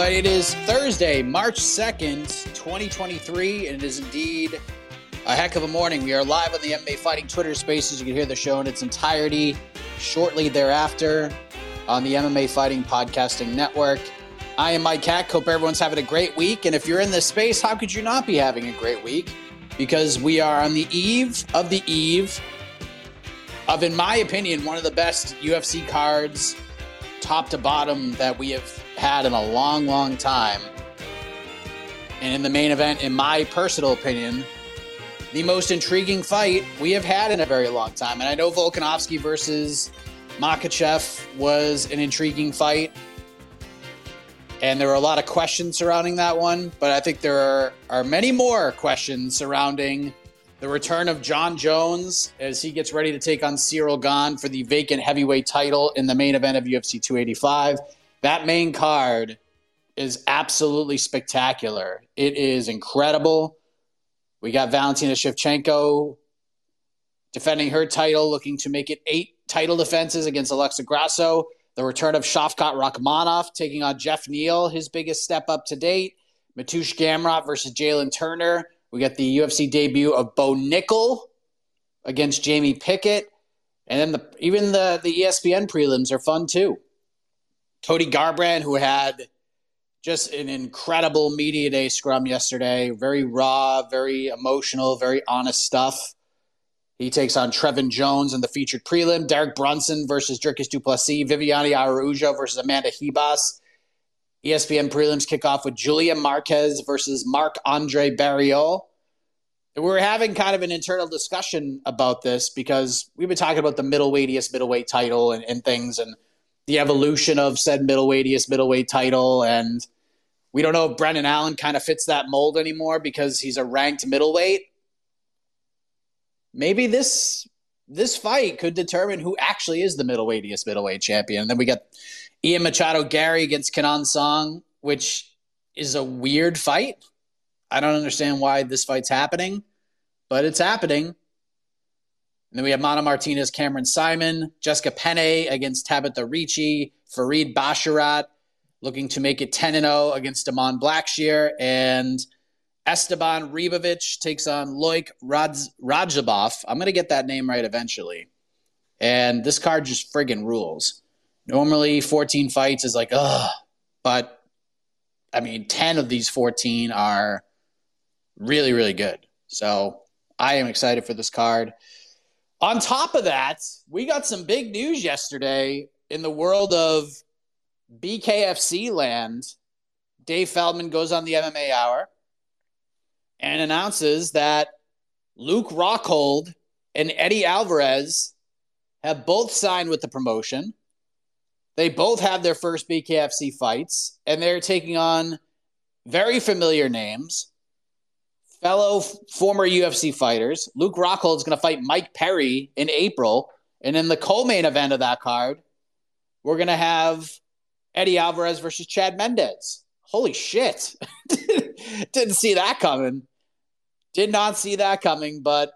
Everybody. It is Thursday, March 2nd, 2023, and it is indeed a heck of a morning. We are live on the MMA Fighting Twitter Spaces. You can hear the show in its entirety shortly thereafter on the MMA Fighting Podcasting Network. I am Mike Heck. Hope everyone's having a great week. And if you're in this space, how could you not be having a great week? Because we are on the eve of the eve of, in my opinion, one of the best UFC cards, top to bottom, that we have had in a long, long time. And in the main event, in my personal opinion, the most intriguing fight we have had in a very long time. And I know Volkanovski versus Makhachev was an intriguing fight. And there were a lot of questions surrounding that one, but I think there are, are many more questions surrounding the return of Jon Jones as he gets ready to take on Ciryl Gane for the vacant heavyweight title in the main event of UFC 285. That main card is absolutely spectacular. It is incredible. We got Valentina Shevchenko defending her title, looking to make it eight title defenses against Alexa Grasso. The return of Shavkat Rakhmonov taking on Geoff Neal, his biggest step up to date. Mateusz Gamrot versus Jalen Turner. We got the UFC debut of Bo Nickal against Jamie Pickett. And then the, even the, the ESPN prelims are fun too. Cody Garbrandt, who had just an incredible media day scrum yesterday, very raw, very emotional, very honest stuff. He takes on Trevin Jones in the featured prelim. Derek Brunson versus Jerkis Duplessis. Viviane Araujo versus Amanda Ribas. ESPN prelims kick off with Julian Marquez versus Marc Andre Barriault. And we were having kind of an internal discussion about this because we've been talking about the middleweightiest middleweight title and, and things and the evolution of said middleweightiest middleweight title. And we don't know if Brendan Allen kind of fits that mold anymore because he's a ranked middleweight. Maybe this this fight could determine who actually is the middleweightiest middleweight champion. And then we got Ian Machado Garry against Kenan Song, which is a weird fight. I don't understand why this fight's happening, but it's happening. And then we have Mana Martinez, Cameron Saaiman, Jessica Penne against Tabitha Ricci, Farid Basharat looking to make it 10 0 against Damon Blackshear, and Esteban Ribovic takes on Loik Radz- Radzhabov. I'm going to get that name right eventually. And this card just friggin' rules. Normally, 14 fights is like, ugh. But, I mean, 10 of these 14 are really, really good. So I am excited for this card. On top of that, we got some big news yesterday in the world of BKFC land. Dave Feldman goes on the MMA Hour and announces that Luke Rockhold and Eddie Alvarez have both signed with the promotion. They both have their first BKFC fights, and they're taking on very familiar names, fellow former UFC fighters. Luke Rockhold is going to fight Mike Perry in April. And in the co main event of that card, we're going to have Eddie Alvarez versus Chad Mendes. Holy shit. Didn't see that coming. Did not see that coming, but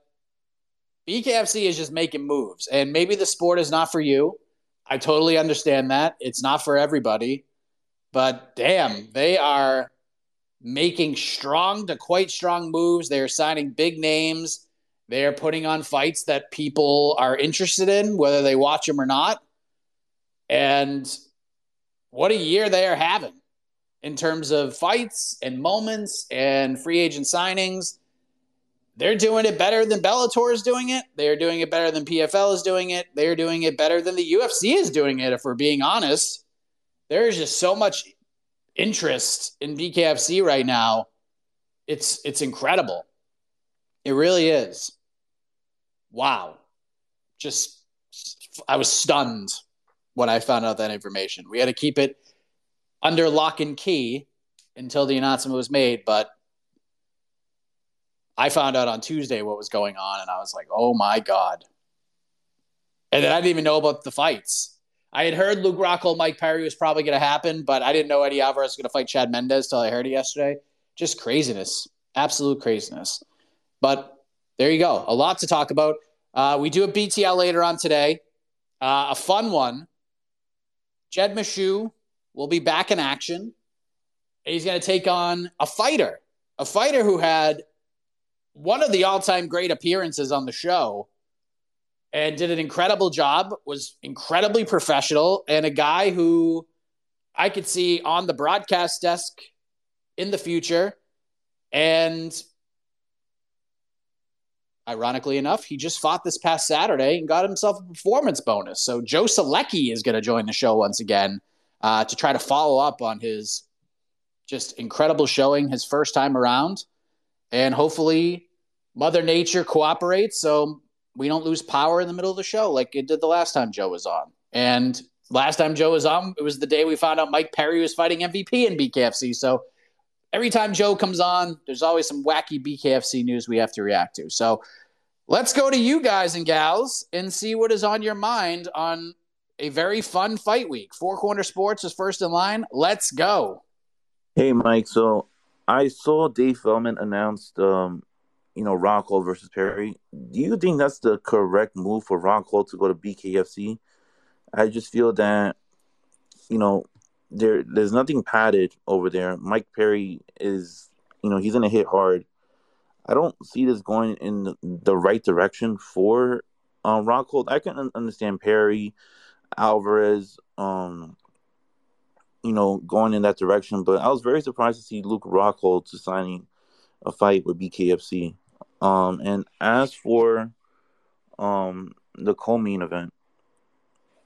BKFC is just making moves. And maybe the sport is not for you. I totally understand that. It's not for everybody. But damn, they are making strong to quite strong moves. They're signing big names. They are putting on fights that people are interested in, whether they watch them or not. And what a year they are having in terms of fights and moments and free agent signings. They're doing it better than Bellator is doing it. They're doing it better than PFL is doing it. They're doing it better than the UFC is doing it, if we're being honest. There is just so much interest in BKFC right now. It's it's incredible. It really is. Wow. Just I was stunned when I found out that information. We had to keep it under lock and key until the announcement was made, but I found out on Tuesday what was going on, and I was like, oh my God. And then I didn't even know about the fights. I had heard Luke Rockhold, Mike Perry was probably going to happen, but I didn't know Eddie Alvarez was going to fight Chad Mendes till I heard it yesterday. Just craziness, absolute craziness. But there you go. A lot to talk about. Uh, we do a BTL later on today. Uh, a fun one. Jed Meshew will be back in action. He's going to take on a fighter, a fighter who had one of the all-time great appearances on the show and did an incredible job was incredibly professional and a guy who i could see on the broadcast desk in the future. And ironically enough he just fought this past saturday and got himself a performance bonus. So joe Solecki is going to join the show once again uh, to try to follow up on his just incredible showing his first time around. And hopefully Mother Nature cooperates. So we don't lose power in the middle of the show like it did the last time Joe was on. And last time Joe was on, it was the day we found out Mike Perry was fighting MVP in BKFC. So every time Joe comes on, there's always some wacky BKFC news we have to react to. So let's go to you guys and gals and see what is on your mind on a very fun fight week. Four Corner Sports is first in line. Let's go. Hey, Mike. So I saw Dave Feldman announced, um, you know, Rockhold versus Perry. Do you think that's the correct move for Rockhold to go to BKFC? I just feel that, you know, there there's nothing padded over there. Mike Perry is, you know, he's gonna hit hard. I don't see this going in the right direction for uh, Rockhold. I can understand Perry, Alvarez, um, you know, going in that direction. But I was very surprised to see Luke Rockhold to signing a fight with BKFC. Um, and as for um, the co-main event,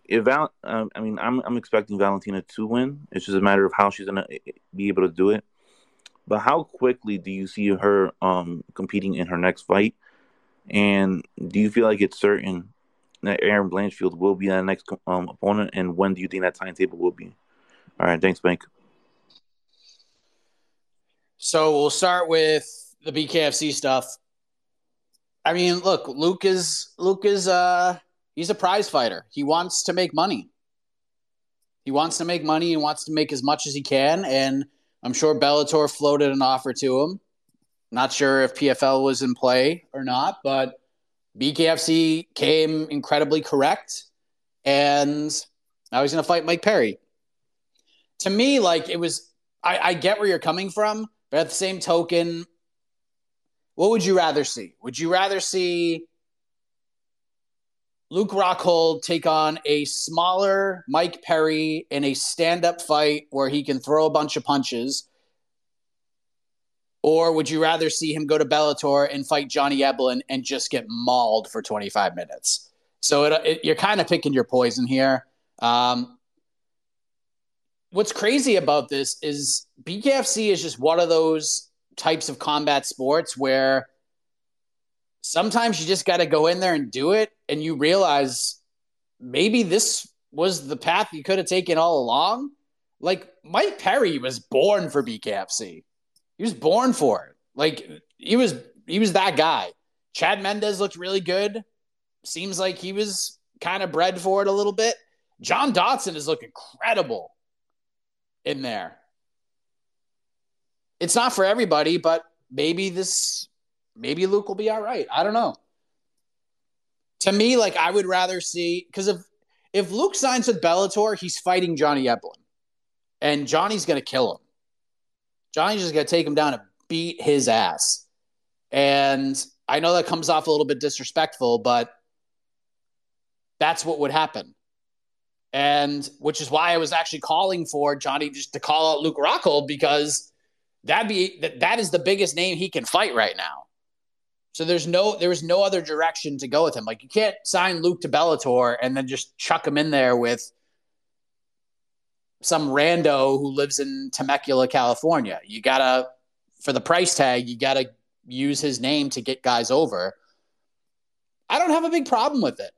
if Val, uh, I mean, I'm I'm expecting Valentina to win. It's just a matter of how she's gonna be able to do it. But how quickly do you see her um, competing in her next fight? And do you feel like it's certain that Erin Blanchfield will be that next um, opponent? And when do you think that timetable will be? All right, thanks, Bank. So we'll start with the BKFC stuff. I mean, look, Luke is Luke is uh he's a prize fighter. He wants to make money. He wants to make money and wants to make as much as he can. And I'm sure Bellator floated an offer to him. Not sure if PFL was in play or not, but BKFC came incredibly correct. And now he's going to fight Mike Perry to me, like it was, I, I get where you're coming from, but at the same token, what would you rather see? Would you rather see Luke Rockhold take on a smaller Mike Perry in a stand up fight where he can throw a bunch of punches? Or would you rather see him go to Bellator and fight Johnny Eblen and just get mauled for 25 minutes? So it, it, you're kind of picking your poison here. Um, what's crazy about this is BKFC is just one of those types of combat sports where sometimes you just got to go in there and do it and you realize maybe this was the path you could have taken all along. Like mike perry was born for bkfc he was born for it. Like he was he was that guy. Chad mendes looked really good. Seems like he was kind of bred for it a little bit. John dodson is looking incredible in there. It's not for everybody, but maybe this, maybe Luke will be all right. I don't know. To me, like I would rather see because if if Luke signs with Bellator, he's fighting Johnny Eblen, and Johnny's gonna kill him. Johnny's just gonna take him down and beat his ass. And I know that comes off a little bit disrespectful, but that's what would happen. And which is why I was actually calling for Johnny just to call out Luke Rockhold because that be that, that is the biggest name he can fight right now. So there's no there is no other direction to go with him. Like you can't sign Luke to Bellator and then just chuck him in there with some rando who lives in Temecula, California. You gotta for the price tag, you gotta use his name to get guys over. I don't have a big problem with it.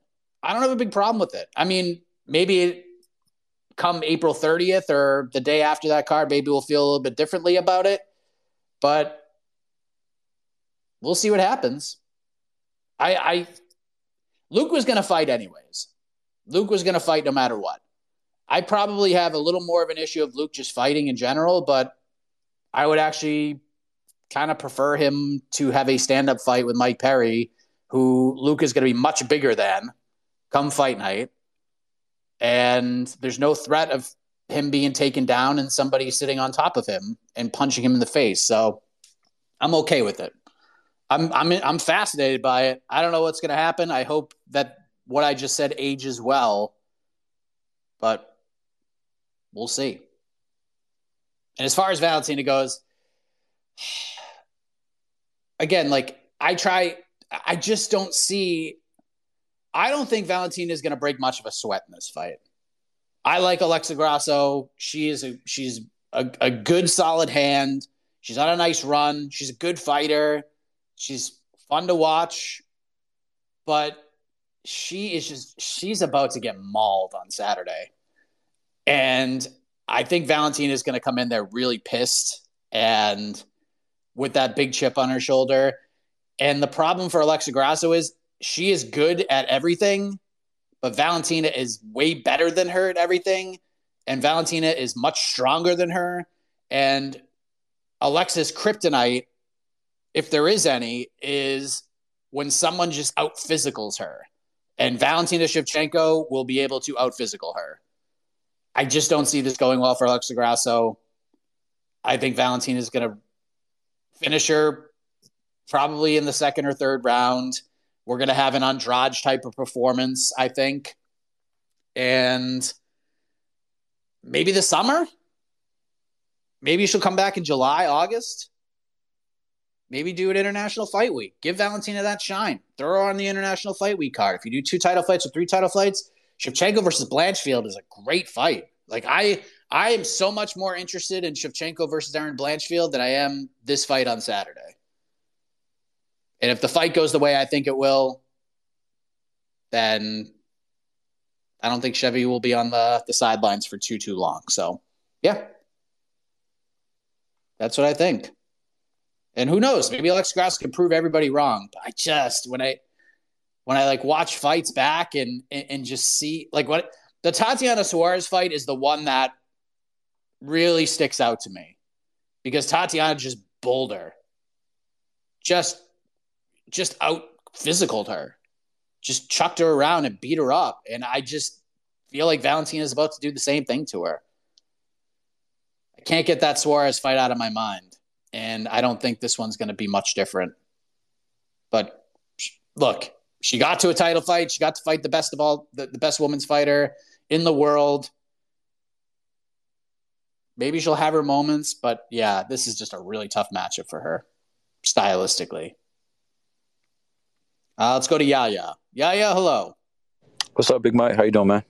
I don't have a big problem with it. I mean, maybe come April 30th or the day after that card, maybe we'll feel a little bit differently about it. But we'll see what happens. I, I Luke was going to fight anyways. Luke was going to fight no matter what. I probably have a little more of an issue of Luke just fighting in general, but I would actually kind of prefer him to have a stand up fight with Mike Perry, who Luke is going to be much bigger than come fight night. And there's no threat of him being taken down and somebody sitting on top of him and punching him in the face. So I'm okay with it. I'm I'm I'm fascinated by it. I don't know what's going to happen. I hope that what I just said ages well, but we'll see. And as far as Valentina goes, again, like I try, I just don't see. I don't think Valentina is going to break much of a sweat in this fight. I like Alexa Grasso. She is a she's a, a good solid hand. She's on a nice run. She's a good fighter. She's fun to watch, but she is just she's about to get mauled on Saturday. And I think Valentina is going to come in there really pissed and with that big chip on her shoulder. And the problem for Alexa Grasso is she is good at everything, but Valentina is way better than her at everything. And Valentina is much stronger than her. And Alexa's kryptonite, if there is any, is when someone just out physicals her. And Valentina Shevchenko will be able to out physical her. I just don't see this going well for Alexa Grasso. I think Valentina is going to finish her probably in the second or third round. We're going to have an Andrade type of performance, I think. And maybe the summer. Maybe she'll come back in July, August. Maybe do an international fight week. Give Valentina that shine. Throw her on the international fight week card. If you do two title fights or three title fights, Shevchenko versus Blanchfield is a great fight. Like I I am so much more interested in Shevchenko versus Erin Blanchfield than I am this fight on Saturday. And if the fight goes the way I think it will, then I don't think Chevy will be on the, the sidelines for too, too long. So, yeah. That's what I think. And who knows? Maybe Alex Grasso can prove everybody wrong. But I just, when I, when I like watch fights back and, and, and just see like what the Tatiana Suarez fight is the one that really sticks out to me because Tatiana just bolder, just just out physicaled her, just chucked her around and beat her up, and I just feel like Valentina is about to do the same thing to her. I can't get that Suarez fight out of my mind, and I don't think this one's going to be much different. But look, she got to a title fight. She got to fight the best of all, the, the best women's fighter in the world maybe she'll have her moments, but yeah, this is just a really tough matchup for her stylistically. Uh, let's go to Yaya. Yaya, hello. What's up, Big Mike? How you doing, man?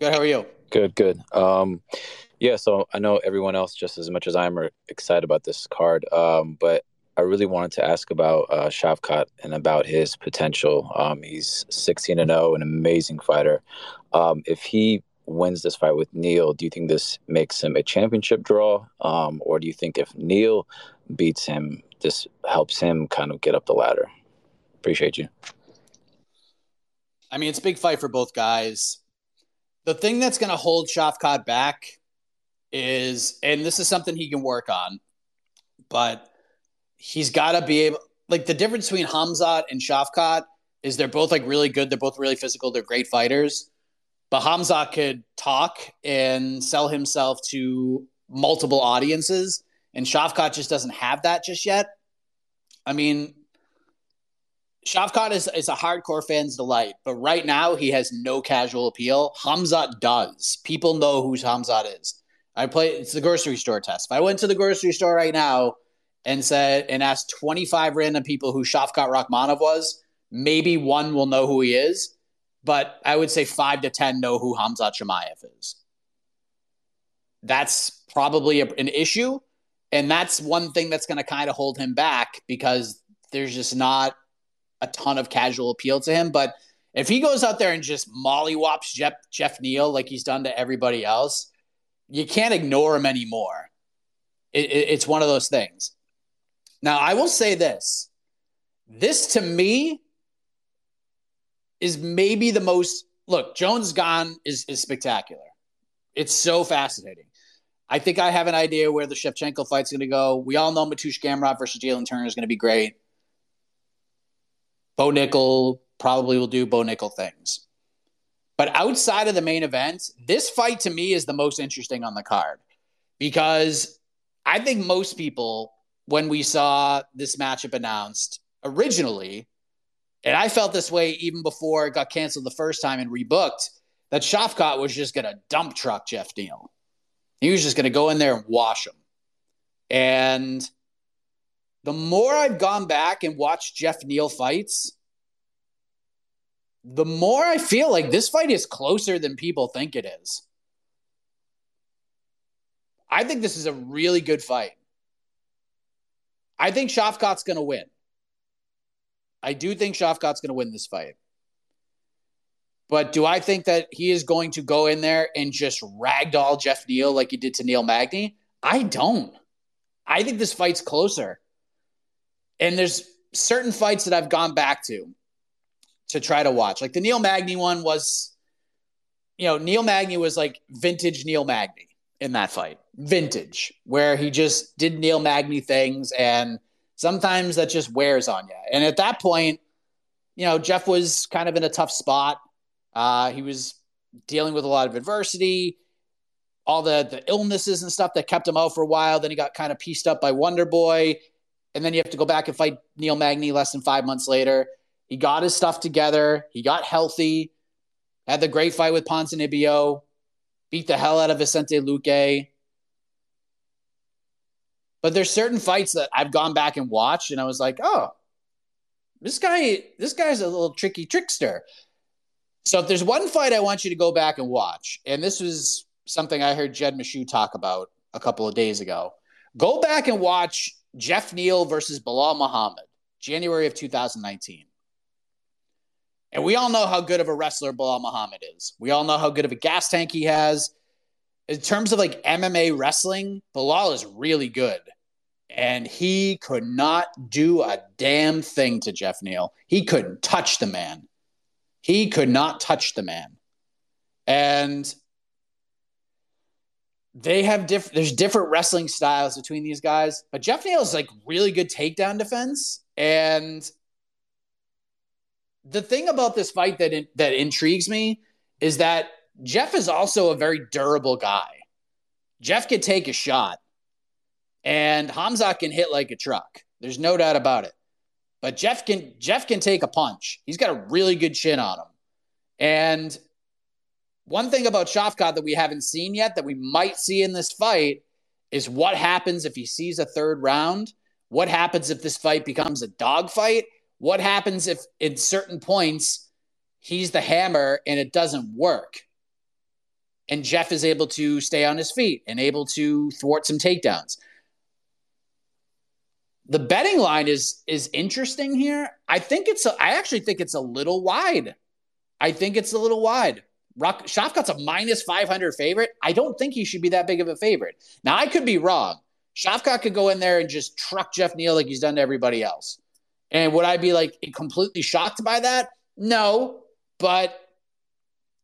Good. How are you? Good. Good. Um, yeah. So I know everyone else just as much as I'm are excited about this card, um, but I really wanted to ask about uh, Shavkat and about his potential. Um, he's 16 and 0, an amazing fighter. Um, if he wins this fight with Neal, do you think this makes him a championship draw? Um, or do you think if Neal beats him, this helps him kind of get up the ladder? Appreciate you. I mean, it's a big fight for both guys. The thing that's going to hold Shavkat back is, and this is something he can work on, but he's got to be able, like, the difference between Hamzat and Shavkat is they're both like really good. They're both really physical. They're great fighters but Hamzat could talk and sell himself to multiple audiences, and Shavkat just doesn't have that just yet. I mean, Shavkat is, is a hardcore fan's delight, but right now he has no casual appeal. Hamzat does. People know who Hamzat is. I play it's the grocery store test. If I went to the grocery store right now and said and asked 25 random people who Shavkat Rakhmonov was, maybe one will know who he is, but I would say five to 10 know who Hamzat Chimaev is. That's probably a, an issue. And that's one thing that's going to kind of hold him back because there's just not a ton of casual appeal to him. But if he goes out there and just mollywops Jeff, Geoff Neal like he's done to everybody else, you can't ignore him anymore. It, it, it's one of those things. Now, I will say this this to me is maybe the most look, Jones Gane is, is spectacular. It's so fascinating. I think I have an idea where the Shevchenko fight's going to go. We all know Mateusz Gamrot versus Jalen Turner is going to be great. Bo Nickal probably will do Bo Nickal things. But outside of the main event, this fight to me is the most interesting on the card because I think most people, when we saw this matchup announced originally, and I felt this way even before it got canceled the first time and rebooked, that Shavkat was just going to dump truck Geoff Neal. He was just going to go in there and wash him. And the more I've gone back and watched Geoff Neal fights, the more I feel like this fight is closer than people think it is. I think this is a really good fight. I think Shavkat's going to win. I do think Shavkat's going to win this fight. But do I think that he is going to go in there and just ragdoll Geoff Neal like he did to Neil Magny? I don't. I think this fight's closer. And there's certain fights that I've gone back to to try to watch. Like the Neil Magny one was, you know, Neil Magny was like vintage Neil Magny in that fight. Vintage, where he just did Neil Magny things and sometimes that just wears on you. And at that point, you know, Jeff was kind of in a tough spot. Uh, he was dealing with a lot of adversity, all the the illnesses and stuff that kept him out for a while. Then he got kind of pieced up by Wonder Boy, and then you have to go back and fight Neil Magny less than five months later. He got his stuff together. He got healthy. Had the great fight with Ponzinibbio. Beat the hell out of Vicente Luque. But there's certain fights that I've gone back and watched, and I was like, oh, this guy, this guy's a little tricky trickster. So if there's one fight I want you to go back and watch, and this was something I heard Jed Meshew talk about a couple of days ago, go back and watch Geoff Neal versus Belal Muhammad, January of 2019. And we all know how good of a wrestler Belal Muhammad is. We all know how good of a gas tank he has. In terms of like MMA wrestling, Belal is really good. And he could not do a damn thing to Geoff Neal. He couldn't touch the man. He could not touch the man. And they have different there's different wrestling styles between these guys, but Geoff Neal is like really good takedown defense. And the thing about this fight that in, that intrigues me is that Jeff is also a very durable guy. Jeff can take a shot, and Hamza can hit like a truck. There's no doubt about it. But Jeff can Jeff can take a punch. He's got a really good chin on him. And one thing about Shavkat that we haven't seen yet that we might see in this fight is what happens if he sees a third round? What happens if this fight becomes a dogfight? What happens if in certain points he's the hammer and it doesn't work? And Jeff is able to stay on his feet and able to thwart some takedowns the betting line is is interesting here. I think it's a, I actually think it's a little wide. I think it's a little wide. Rock Shavkat's a minus 500 favorite. I don't think he should be that big of a favorite. Now I could be wrong. Shavkat could go in there and just truck Geoff Neal like he's done to everybody else. And would I be like completely shocked by that? No, but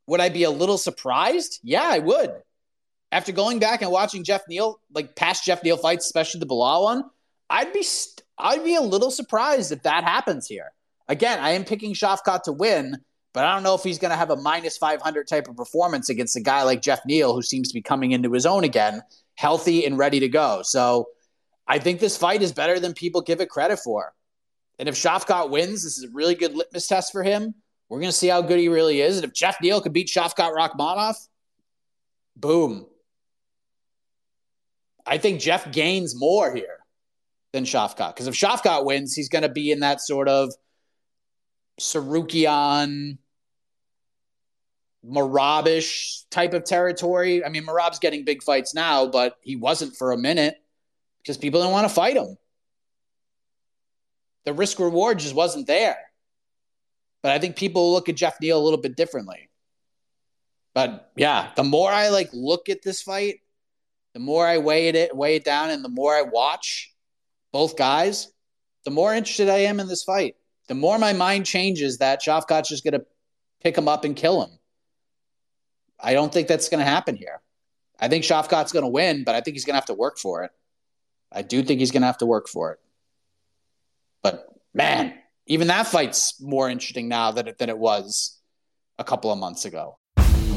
would I be a little surprised? Yeah, I would. After going back and watching Geoff Neal, like past Geoff Neal fights, especially the Belal one, I'd be st- I'd be a little surprised if that happens here. Again, I am picking Shavkat to win, but I don't know if he's going to have a minus 500 type of performance against a guy like Geoff Neal, who seems to be coming into his own again, healthy and ready to go. So I think this fight is better than people give it credit for. And if Shavkat wins, this is a really good litmus test for him. We're going to see how good he really is. And if Geoff Neal can beat Shavkat Rakhmonov, boom. I think Jeff gains more here than Shavkat. Because if Shavkat wins, he's going to be in that sort of Tsarukyan, Marabish type of territory. I mean, Merab's getting big fights now, but he wasn't for a minute because people didn't want to fight him. The risk reward just wasn't there. But I think people look at Geoff Neal a little bit differently. But yeah, the more I like look at this fight, the more I weigh it weigh it down, and the more I watch both guys, the more interested I am in this fight. The more my mind changes that Shavkat's just to pick him up and kill him. I don't think that's going to happen here. I think Shavkat's going to win, but I think he's going to have to work for it. I do think he's going to have to work for it. But man, even that fight's more interesting now than it, than it was a couple of months ago.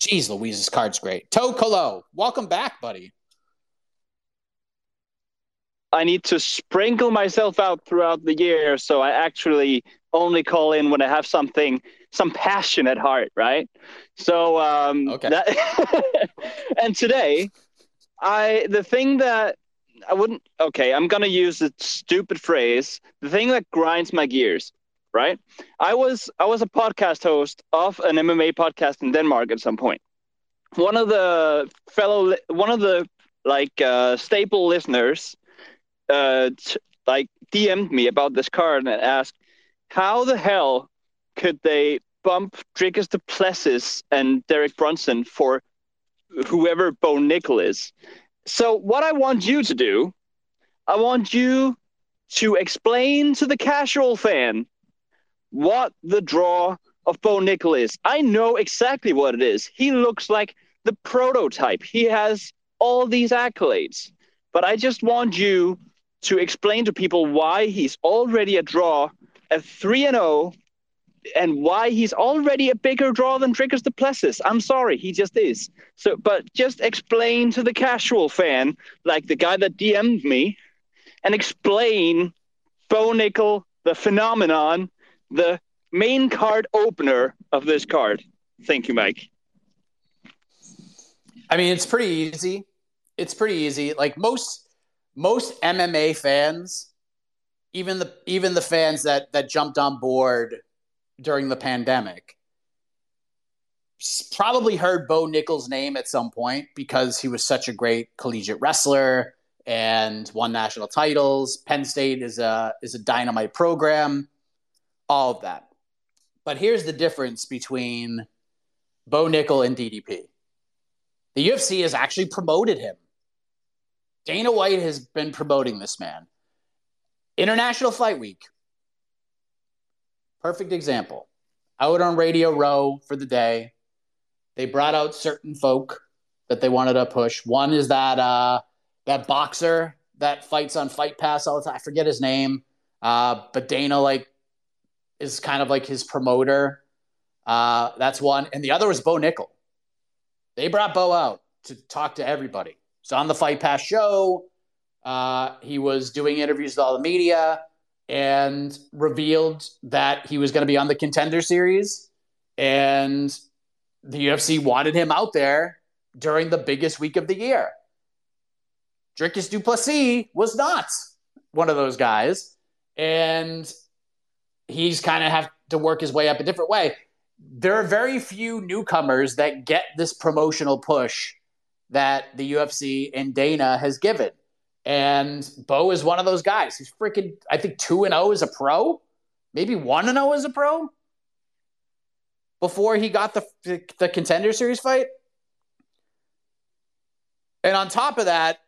Jeez, Louise's card's great. Toe Colo, welcome back, buddy. I need to sprinkle myself out throughout the year, so I actually only call in when I have something, some passion at heart, right? So, um, Okay. that- and today, I the thing that I wouldn't. Okay, I'm gonna use a stupid phrase. The thing that grinds my gears, right? I was I was a podcast host of an MMA podcast in Denmark at some point. One of the fellow, one of the like uh, staple listeners, uh, t- like DM'd me about this card and asked, how the hell could they bump Dricus Du Plessis and Derek Brunson for whoever Bo Nickal is? So what I want you to do, I want you to explain to the casual fan what the draw of Bo Nickal is. I know exactly what it is. He looks like the prototype. He has all these accolades. But I just want you to explain to people why he's already a draw at 3 and 0 and why he's already a bigger draw than Dricus Du Plessis. I'm sorry, he just is. So but just explain to the casual fan, like the guy that DM'd me, and explain Bo Nickal, the phenomenon, the main card opener of this card. Thank you, Mike. I mean, it's pretty easy. It's pretty easy. Like most most MMA fans, even the even the fans that that jumped on board during the pandemic, probably heard Bo Nickal's name at some point because he was such a great collegiate wrestler and won national titles. Penn State is a is a dynamite program. All of that. But here's the difference between Bo Nickal and DDP. The UFC has actually promoted him. Dana White has been promoting this man. International Fight Week. Perfect example. Out on Radio Row for the day, they brought out certain folk that they wanted to push. One is that uh, that boxer that fights on Fight Pass all the time. I forget his name, uh, but Dana like is kind of like his promoter. Uh, that's one, and the other was Bo Nickal. They brought Bo out to talk to everybody. He's on the Fight Pass show. Uh, he was doing interviews with all the media. and revealed that he was going to be on the contender series. And the UFC wanted him out there during the biggest week of the year. Dricus Du Plessis was not one of those guys. And he's kind of have to work his way up a different way. There are very few newcomers that get this promotional push that the UFC and Dana has given. And Bo is one of those guys. He's freaking, I think, 2 and 0 as a pro, maybe 1 and 0 as a pro before he got the, the, the contender series fight. And on top of that,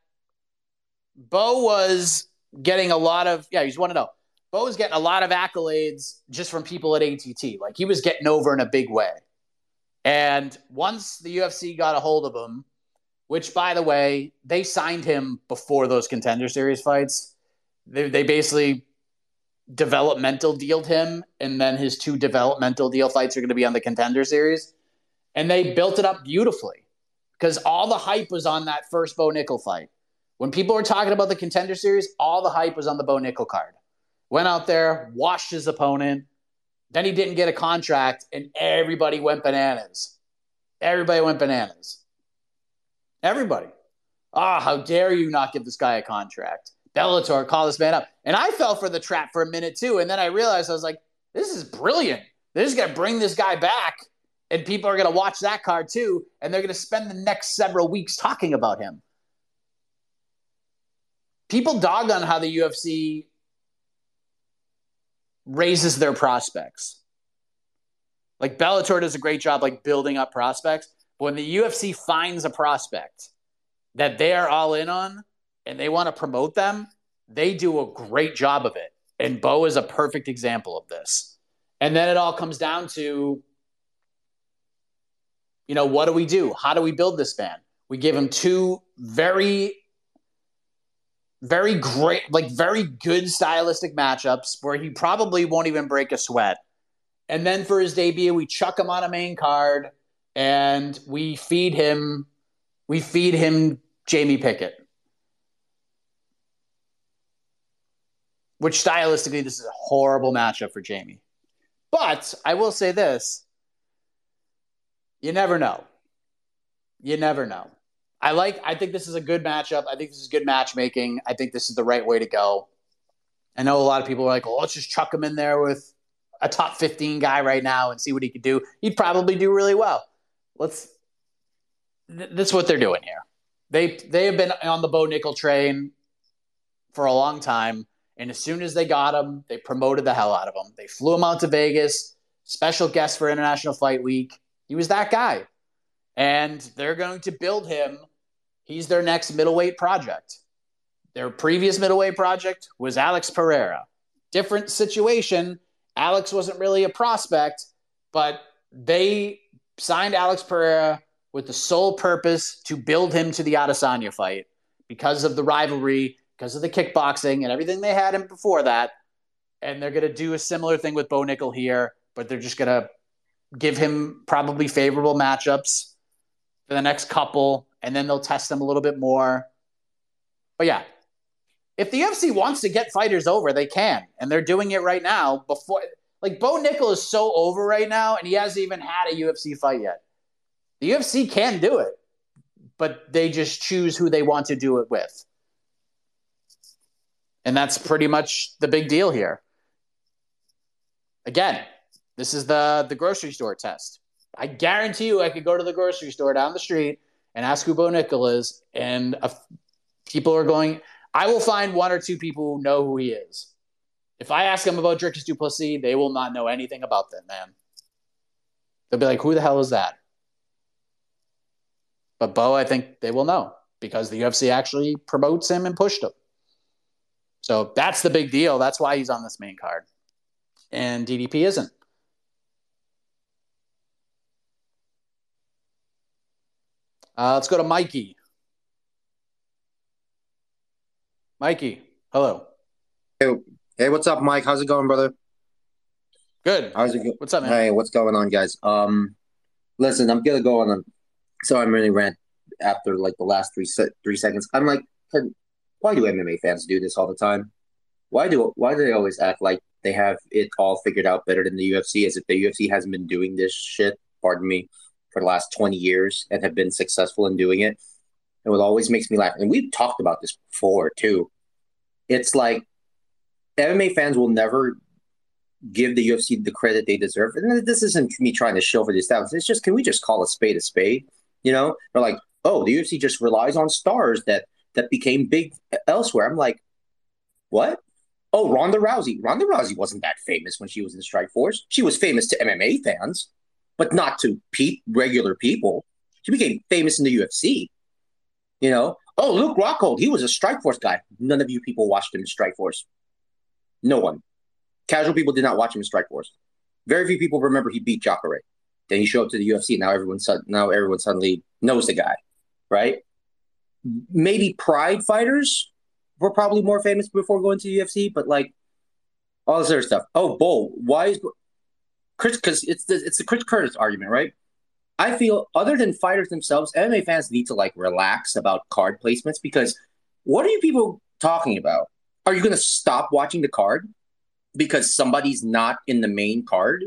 Bo was getting a lot of, yeah, he's 1 0. Bo was getting a lot of accolades just from people at ATT. Like he was getting over in a big way. And once the UFC got a hold of him, which by the way, they signed him before those contender series fights. They, they basically developmental dealed him, and then his two developmental deal fights are going to be on the contender series. And they built it up beautifully because all the hype was on that first Bo Nickal fight. When people were talking about the contender series, all the hype was on the Bo Nickal card. Went out there, washed his opponent. Then he didn't get a contract, and everybody went bananas. Everybody went bananas. Everybody. Ah, oh, how dare you not give this guy a contract? Bellator, call this man up. And I fell for the trap for a minute too. And then I realized I was like, this is brilliant. They're just going to bring this guy back, and people are going to watch that card too. And they're going to spend the next several weeks talking about him. People dog on how the UFC raises their prospects. Like Bellator does a great job like building up prospects. But when the UFC finds a prospect that they are all in on and they want to promote them, they do a great job of it. And Bo is a perfect example of this. And then it all comes down to, you know, what do we do? How do we build this man? We give him two very very great, like very good stylistic matchups where he probably won't even break a sweat. And then for his debut, we chuck him on a main card and we feed him, we feed him Jamie Pickett. Which stylistically, this is a horrible matchup for Jamie. But I will say this you never know. You never know. I like. I think this is a good matchup. I think this is good matchmaking. I think this is the right way to go. I know a lot of people are like, "Well, let's just chuck him in there with a top 15 guy right now and see what he could do." He'd probably do really well. Let's. Th- this is what they're doing here. They they have been on the Bo Nickal train for a long time, and as soon as they got him, they promoted the hell out of him. They flew him out to Vegas, special guest for International Fight Week. He was that guy and they're going to build him. He's their next middleweight project. Their previous middleweight project was Alex Pereira. Different situation. Alex wasn't really a prospect, but they signed Alex Pereira with the sole purpose to build him to the Adesanya fight because of the rivalry, because of the kickboxing and everything they had him before that. And they're going to do a similar thing with Bo Nickal here, but they're just going to give him probably favorable matchups for the next couple, and then they'll test them a little bit more. But yeah, if the UFC wants to get fighters over, they can, and they're doing it right now. Before, like Bo Nickal is so over right now, and he hasn't even had a UFC fight yet. The UFC can do it, but they just choose who they want to do it with. And that's pretty much the big deal here. Again, this is the the grocery store test. I guarantee you, I could go to the grocery store down the street and ask who Bo Nickal is, and people are going. I will find one or two people who know who he is. If I ask them about Dricus Du Plessis, they will not know anything about that man. They'll be like, "Who the hell is that?" But Bo, I think they will know because the UFC actually promotes him and pushed him. So that's the big deal. That's why he's on this main card, and DDP isn't. Uh, let's go to Mikey. Mikey, hello. Hey, hey, what's up, Mike? How's it going, brother? Good. How's it going? What's up, man? Hey, what's going on, guys? Um, listen, I'm gonna go on. A, so I'm really rant after like the last three se- three seconds. I'm like, why do MMA fans do this all the time? why do why do they always act like they have it all figured out better than the UFC as if the UFC hasn't been doing this shit, pardon me, for the last 20 years and have been successful in doing it? And what always makes me laugh, and we've talked about this before too. It's like MMA fans will never give the UFC the credit they deserve. And this isn't me trying to show for the establishment. It's just can we just call a spade a spade? You know, they're like, oh, the UFC just relies on stars that that became big elsewhere. I'm like, what? Oh, Ronda Rousey. Ronda Rousey wasn't that famous when she was in Strikeforce. She was famous to MMA fans, but not to pe- regular people. She became famous in the UFC. You know, oh, Luke Rockhold, he was a Strikeforce guy. None of you people watched him in Strikeforce. No one. Casual people did not watch him in Strikeforce. Very few people remember he beat Jacare. Then he showed up to the UFC. Now everyone now everyone suddenly knows the guy, right? Maybe Pride fighters were probably more famous before going to the UFC, but like all this other stuff. Oh, Bo, why is Chris? Because it's the it's the Chris Curtis argument, right? I feel other than fighters themselves, MMA fans need to like relax about card placements because what are you people talking about? Are you going to stop watching the card because somebody's not in the main card?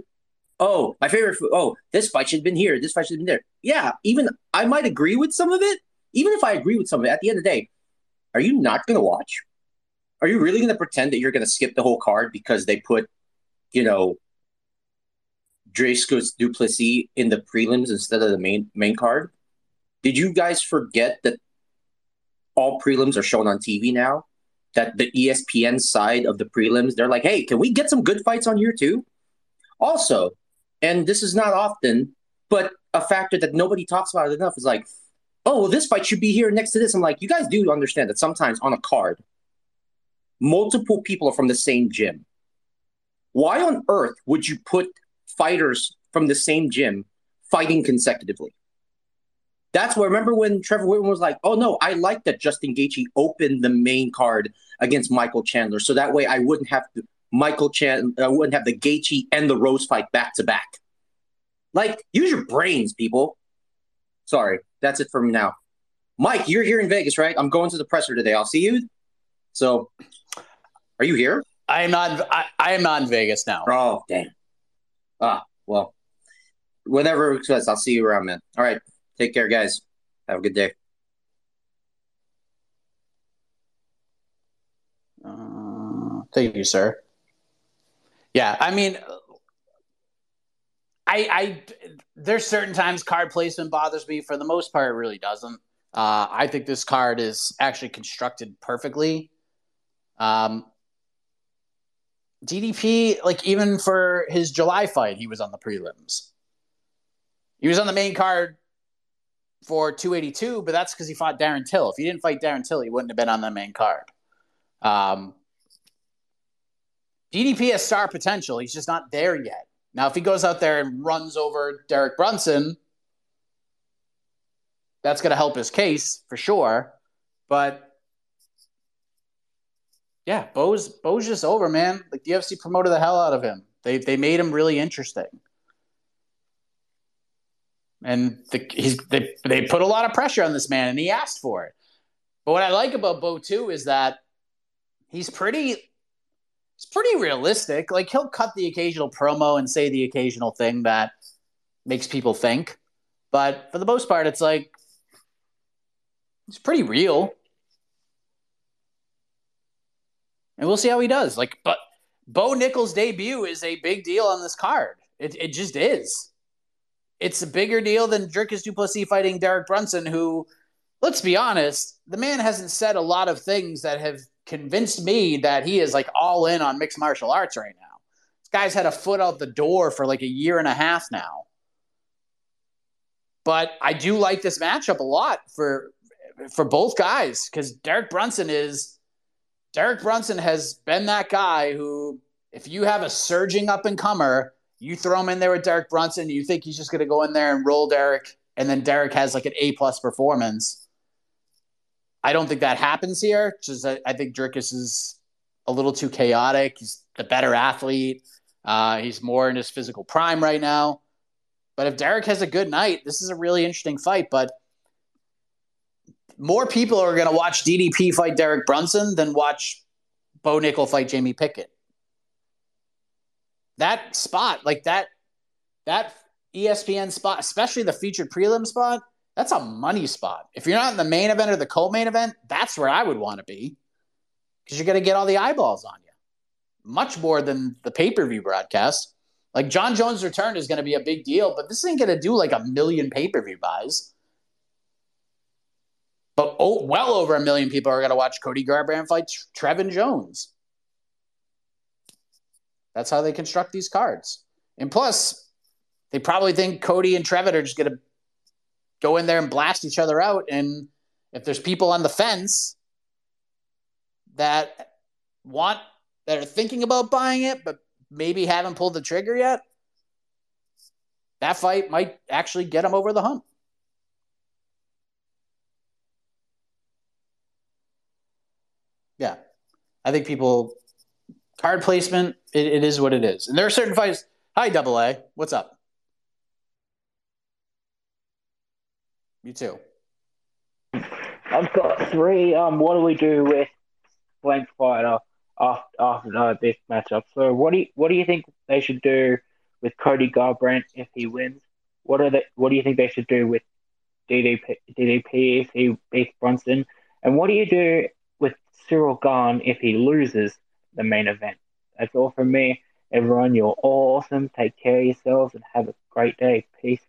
Oh, my favorite. Oh, this fight should have been here. This fight should have been there. Yeah, even I might agree with some of it. Even if I agree with some of it, at the end of the day, are you not going to watch? Are you really going to pretend that you're going to skip the whole card because they put, you know, Dricus Du Plessis in the prelims instead of the main main card? Did you guys forget that all prelims are shown on TV now? That the ESPN side of the prelims, they're like, hey, can we get some good fights on here too? Also, and this is not often, but a factor that nobody talks about enough is like oh, well, this fight should be here next to this. I'm like, you guys do understand that sometimes on a card, multiple people are from the same gym. Why on earth would you put fighters from the same gym fighting consecutively? That's where remember when Trevor Wittman was like, "Oh no, I like that Justin Gaethje opened the main card against Michael Chandler, so that way I wouldn't have to, Michael Chandler, I wouldn't have the Gaethje and the Rose fight back to back." Like, use your brains, people. Sorry, that's it for me now. Mike, you're here in Vegas, right? I'm going to the presser today. I'll see you. So, are you here? I am not. I, I am not in Vegas now. Oh, dang. Ah, well, whenever it says, I'll see you around, man. All right, take care, guys. Have a good day. Uh, thank you, sir. Yeah, I mean, I, I there's certain times card placement bothers me. For the most part, it really doesn't. Uh, I think this card is actually constructed perfectly. Um, DDP, like even for his July fight, he was on the prelims. He was on the main card for 282, but that's because he fought Darren Till. If he didn't fight Darren Till, he wouldn't have been on the main card. Um, DDP has star potential. He's just not there yet. Now, if he goes out there and runs over Derek Brunson, that's going to help his case for sure. But yeah, Bo's Bo's just over, man. Like the UFC promoted the hell out of him. They they made him really interesting, and the, he's they they put a lot of pressure on this man, and he asked for it. But what I like about Bo too is that he's pretty it's pretty realistic. Like he'll cut the occasional promo and say the occasional thing that makes people think, but for the most part, it's like it's pretty real. And we'll see how he does. Like, but Bo Nickal's debut is a big deal on this card. It, it just is. It's a bigger deal than Dricus Du Plessis fighting Derek Brunson, who, let's be honest, the man hasn't said a lot of things that have convinced me that he is like all in on mixed martial arts right now. This guy's had a foot out the door for like a year and a half now. But I do like this matchup a lot for for both guys because Derek Brunson is Derek Brunson has been that guy who, if you have a surging up and comer, you throw him in there with Derek Brunson, you think he's just going to go in there and roll Derek, and then Derek has like an A plus performance I don't think that happens here. Just I, I think Dricus is a little too chaotic. He's the better athlete. Uh, he's more in his physical prime right now. But if Derek has a good night, this is a really interesting fight. But more people are going to watch DDP fight Derek Brunson than watch Bo Nickal fight Jamie Pickett. That spot, like that, that ESPN spot, especially the featured prelim spot, that's a money spot. If you're not in the main event or the co-main event, that's where I would want to be because you're going to get all the eyeballs on you, much more than the pay-per-view broadcast. Like Jon Jones' return is going to be a big deal, but this ain't going to do like a million pay-per-view buys. But oh, well over a million people are going to watch Cody Garbrandt fight Trevin Jones. That's how they construct these cards. And plus, they probably think Cody and Trevin are just going to go in there and blast each other out. And if there's people on the fence that want, that are thinking about buying it, but maybe haven't pulled the trigger yet, that fight might actually get them over the hump. Yeah. I think people card placement, it, it is what it is. And there are certain fights. Hi, double A. What's up? You too. I've got three. Um, what do we do with blank fighter after after this matchup? So, what do you, what do you think they should do with Cody Garbrandt if he wins? What are they? What do you think they should do with DDP, DDP if he beats Brunson? And what do you do Ciryl Gane if he loses the main event? That's all from me. Everyone, you're awesome. Take care of yourselves and have a great day. Peace.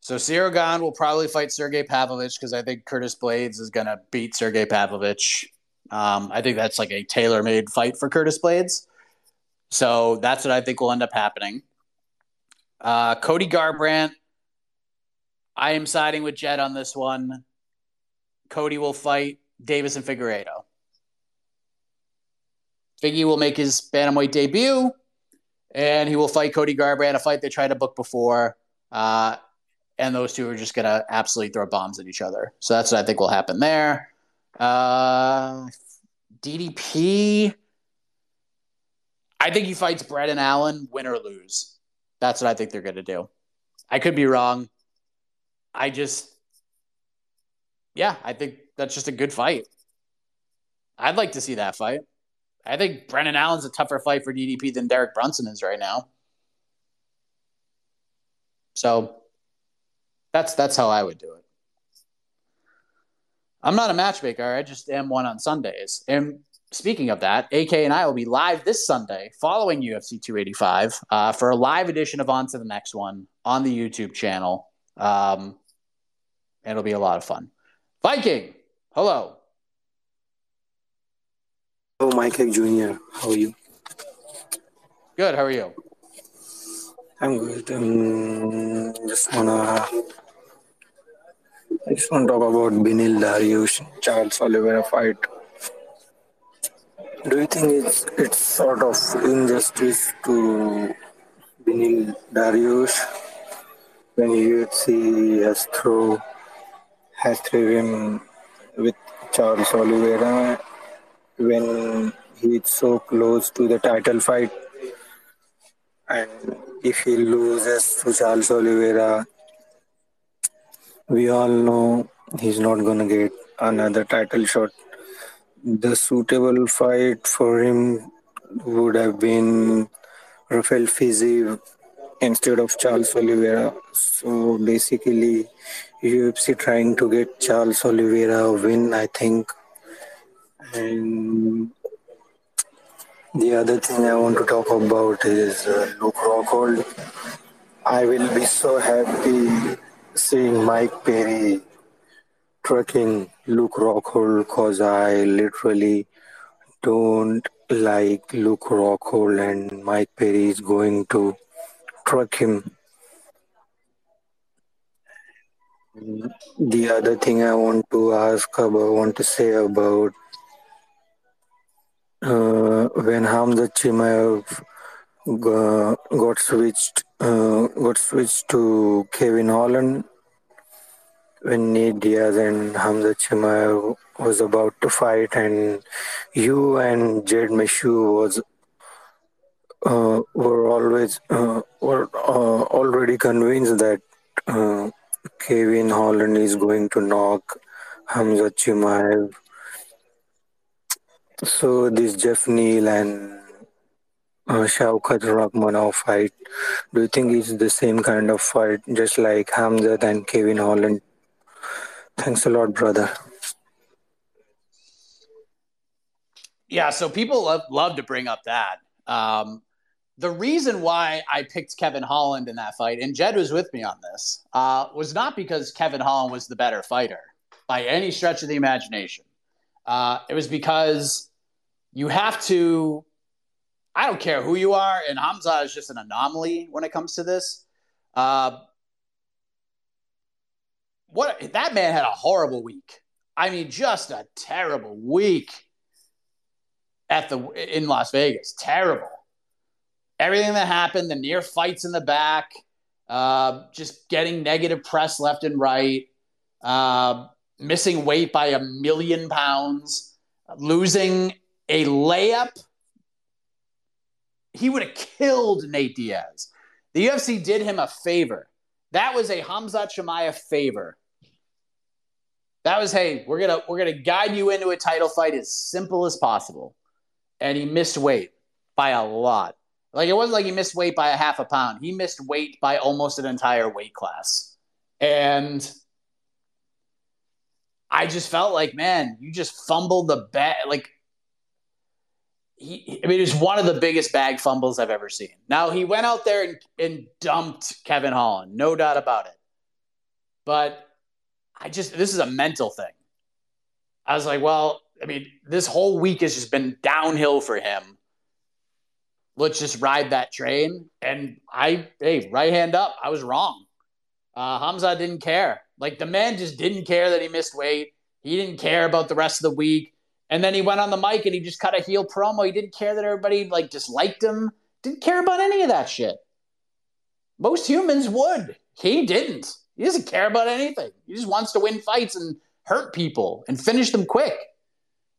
So Ciryl Gane will probably fight Sergey Pavlovich because I think Curtis Blaydes is going to beat Sergey Pavlovich. Um, I think that's like a tailor-made fight for Curtis Blaydes. So that's what I think will end up happening. Uh, Cody Garbrandt, I am siding with Jed on this one. Cody will fight Deiveson Figueiredo. Figgy will make his bantamweight debut, and he will fight Cody Garbrandt, a fight they tried to book before. Uh, and those two are just going to absolutely throw bombs at each other. So that's what I think will happen there. Uh, DDP, I think he fights Brendan Allen, win or lose. That's what I think they're going to do. I could be wrong. I just, yeah, I think that's just a good fight. I'd like to see that fight. I think Brendan Allen's a tougher fight for DDP than Derek Brunson is right now. So that's that's how I would do it. I'm not a matchmaker. I just am one on Sundays. And speaking of that, AK and I will be live this Sunday following UFC 285 uh, for a live edition of On to the Next One on the YouTube channel. Um, it'll be a lot of fun. Viking, hello. Oh, Mike Jr., how are you? Good. How are you? I'm good. Um, just wanna, I just want to talk about Beneil Dariush Charles Oliveira fight. Do you think it's it's sort of injustice to Beneil Dariush when UFC has throw has thrown him with Charles Oliveira when he's so close to the title fight and if he loses to Charles Oliveira, we all know he's not gonna get another title shot. The suitable fight for him would have been Rafael Fiziev instead of Charles Oliveira. So basically, UFC trying to get Charles Oliveira a win, I think. And the other thing I want to talk about is uh, Luke Rockhold. I will be so happy seeing Mike Perry trucking Luke Rockhold because I literally don't like Luke Rockhold and Mike Perry is going to truck him. The other thing I want to ask about, want to say about uh, when Hamza Chimaev got, switched uh, got switched to Kevin Holland when Nate Diaz and Hamza Chimaev was about to fight and you and Jed Meshew was uh, were always uh, were uh, already convinced that uh, Kevin Holland is going to knock Hamza Chimaev So this Geoff Neal and uh, Shavkat fight, do you think it's the same kind of fight, just like Hamzat and Kevin Holland? Thanks a lot, brother. Yeah, so people love, love to bring up that. Um, the reason why I picked Kevin Holland in that fight, and Jed was with me on this, uh, was not because Kevin Holland was the better fighter by any stretch of the imagination. Uh, it was because you have to. I don't care who you are, and Hamza is just an anomaly when it comes to this. Uh, what that man had a horrible week. I mean, just a terrible week at the in Las Vegas. Terrible. Everything that happened, the near fights in the back, uh, just getting negative press left and right, uh, missing weight by a million pounds, losing a layup. He would have killed Nate Diaz. The UFC did him a favor. That was a Hamza Chimaev favor. That was, hey, we're gonna we're gonna guide you into a title fight as simple as possible and he missed weight by a lot. Like it wasn't like he missed weight by a half a pound. He missed weight by almost an entire weight class. And I just felt like, man, you just fumbled the bag. Like he, I mean, it was one of the biggest bag fumbles I've ever seen. Now he went out there and, and dumped Kevin Holland, no doubt about it. But I just, this is a mental thing. I was like, well, I mean, this whole week has just been downhill for him. Let's just ride that train. And I, hey, right hand up, I was wrong. Uh, Hamza didn't care. Like the man just didn't care that he missed weight. He didn't care about the rest of the week. And then he went on the mic and he just cut a heel promo. He didn't care that everybody like disliked him. Didn't care about any of that shit. Most humans would. He didn't. He doesn't care about anything. He just wants to win fights and hurt people and finish them quick.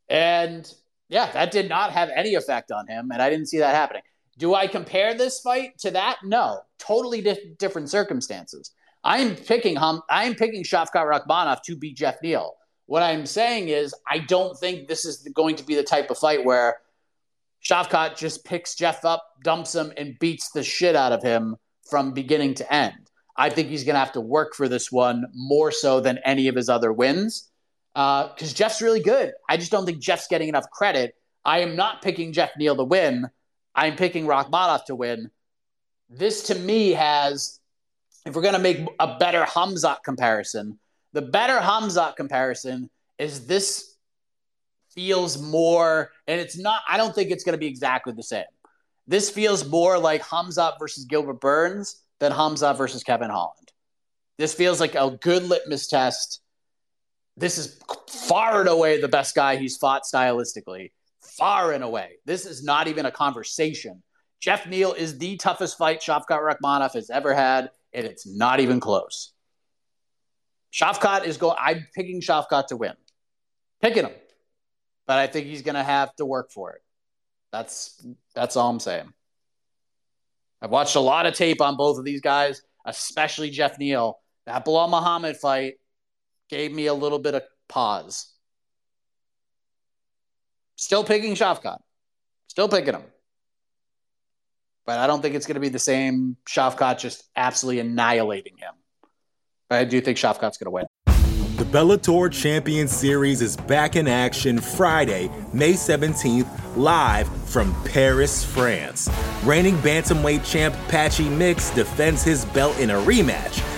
And yeah, that did not have any effect on him, and I didn't see that happening. Do I compare this fight to that? No, totally di- different circumstances. I am picking hum. I am picking Shavkat Rakhmonov to beat Geoff Neal. What I'm saying is, I don't think this is going to be the type of fight where Shavkat just picks Geoff up, dumps him, and beats the shit out of him from beginning to end. I think he's going to have to work for this one more so than any of his other wins because uh, Geoff's really good. I just don't think Geoff's getting enough credit. I am not picking Geoff Neal to win. I'm picking Rakhmonov to win. This to me has, if we're going to make a better Hamzat comparison, the better Hamzat comparison is this feels more, and it's not, I don't think it's going to be exactly the same. This feels more like Hamzat versus Gilbert Burns than Hamzat versus Kevin Holland. This feels like a good litmus test this is far and away the best guy he's fought stylistically. Far and away. This is not even a conversation. Geoff Neal is the toughest fight Shavkat Rakhmonov has ever had, and it's not even close. Shavkat is going. I'm picking Shavkat to win. Picking him, but I think he's going to have to work for it. That's that's all I'm saying. I've watched a lot of tape on both of these guys, especially Geoff Neal. That Belal Muhammad fight gave me a little bit of pause. Still picking Shavkat. Still picking him. But I don't think it's going to be the same Shavkat just absolutely annihilating him. But I do think Shavkat's going to win. The Bellator Champion Series is back in action Friday, May 17th, live from Paris, France. Reigning bantamweight champ Patchy Mix defends his belt in a rematch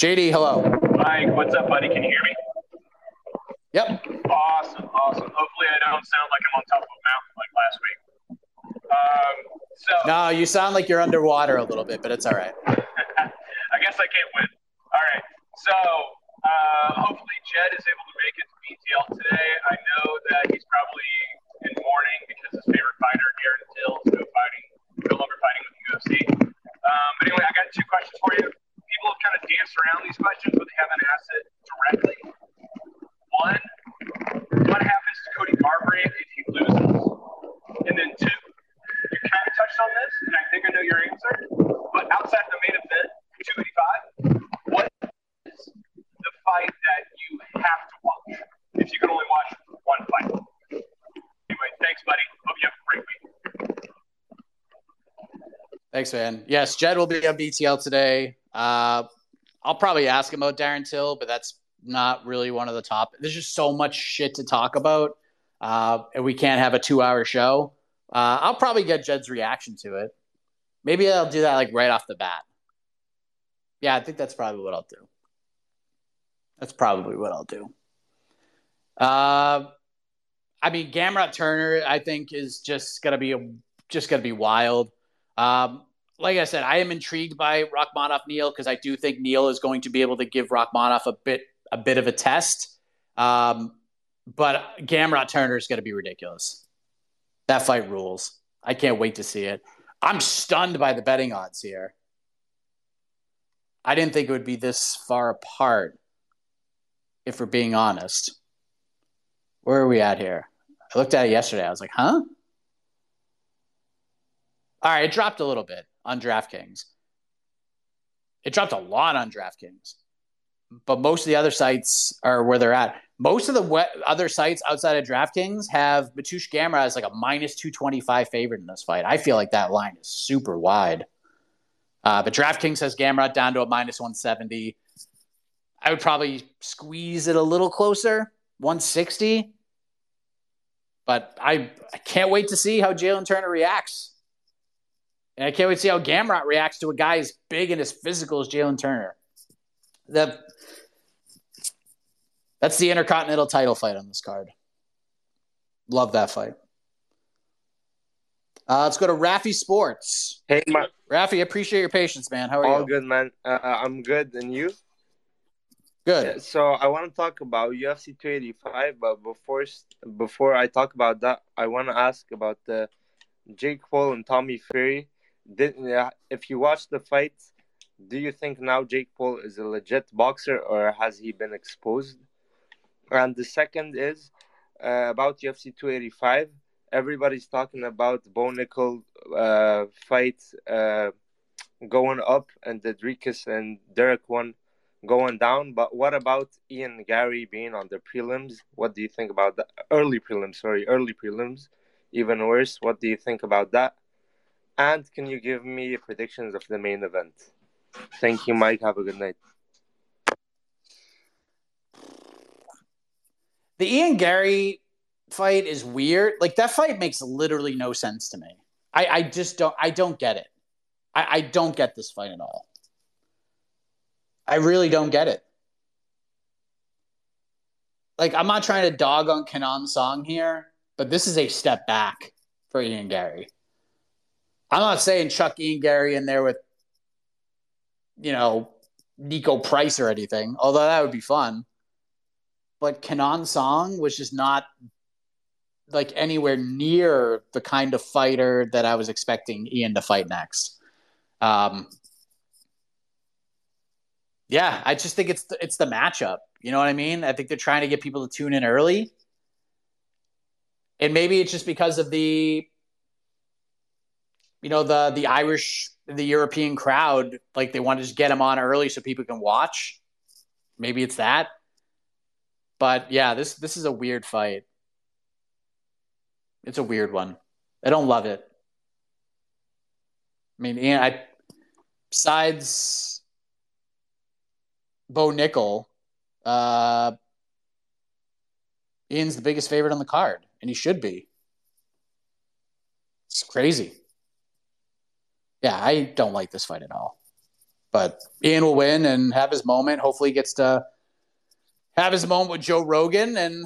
JD, hello. Mike, what's up, buddy? Can you hear me? Yep. Awesome, awesome. Hopefully, I don't sound like I'm on top of a mountain like last week. Um, so no, you sound like you're underwater a little bit, but it's all right. I guess I can't win. All right. So uh, hopefully, Jed is able to make it to BTL today. I know that he's probably in mourning because his favorite fighter, Darren Till, is no fighting, no longer fighting with the UFC. Um, but anyway, I got two questions for you people have kind of danced around these questions, but they haven't asked it directly. One, what happens to Cody Garbrandt if he loses? And then two, you kind of touched on this, and I think I know your answer, but outside the main event, 285, what is the fight that you have to watch if you can only watch one fight? Anyway, thanks, buddy. Hope you have a great week. Thanks, man. Yes, Jed will be on BTL today. Uh, I'll probably ask him about Darren Till, but that's not really one of the top. There's just so much shit to talk about, uh, and we can't have a two-hour show. Uh, I'll probably get Jed's reaction to it. Maybe I'll do that like right off the bat. Yeah, I think that's probably what I'll do. That's probably what I'll do. Uh, I mean, Gamrot Turner, I think, is just gonna be a, just gonna be wild. Um, like I said, I am intrigued by Rakhmonov Neal because I do think Neal is going to be able to give Rakhmonov a bit a bit of a test. Um, but Gamrot Turner is going to be ridiculous. That fight rules. I can't wait to see it. I'm stunned by the betting odds here. I didn't think it would be this far apart, if we're being honest. Where are we at here? I looked at it yesterday. I was like, huh? All right, it dropped a little bit on DraftKings. It dropped a lot on DraftKings, but most of the other sites are where they're at. Most of the other sites outside of DraftKings have Mateusz Gamrot as like a minus 225 favorite in this fight. I feel like that line is super wide. Uh, but DraftKings has Gamrot down to a minus 170. I would probably squeeze it a little closer, 160. But I, I can't wait to see how Jalen Turner reacts. And I can't wait to see how Gamrot reacts to a guy as big and as physical as Jalen Turner. The, that's the Intercontinental title fight on this card. Love that fight. Uh, let's go to Rafi Sports. Hey, my, Rafi, appreciate your patience, man. How are all you? All good, man. Uh, I'm good, and you? Good. So I want to talk about UFC 285, but before before I talk about that, I want to ask about the Jake Paul and Tommy Fury. Did, if you watch the fight, do you think now Jake Paul is a legit boxer or has he been exposed? And the second is uh, about UFC 285. Everybody's talking about Bo Nickal uh, fight uh, going up and the Dricus and Derek one going down. But what about Ian Garry being on the prelims? What do you think about the Early prelims, sorry, early prelims. Even worse. What do you think about that? And can you give me predictions of the main event? Thank you, Mike. Have a good night. The Ian Garry fight is weird. Like that fight makes literally no sense to me. I, I just don't I don't get it. I, I don't get this fight at all. I really don't get it. Like I'm not trying to dog on Kenan Song here, but this is a step back for Ian Garry. I'm not saying chuck Ian Garry in there with, you know, Niko Price or anything, although that would be fun. But Kenan Song was just not like anywhere near the kind of fighter that I was expecting Ian to fight next. Um, yeah, I just think it's the, it's the matchup. You know what I mean? I think they're trying to get people to tune in early, and maybe it's just because of the, you know, the the Irish, the European crowd. Like they want to just get them on early so people can watch. Maybe it's that. But yeah, this this is a weird fight. It's a weird one. I don't love it. I mean, I besides Bo Nickal, uh, Ian's the biggest favorite on the card, and he should be. It's crazy. Yeah, I don't like this fight at all. But Ian will win and have his moment. Hopefully, he gets to have his moment with Joe Rogan and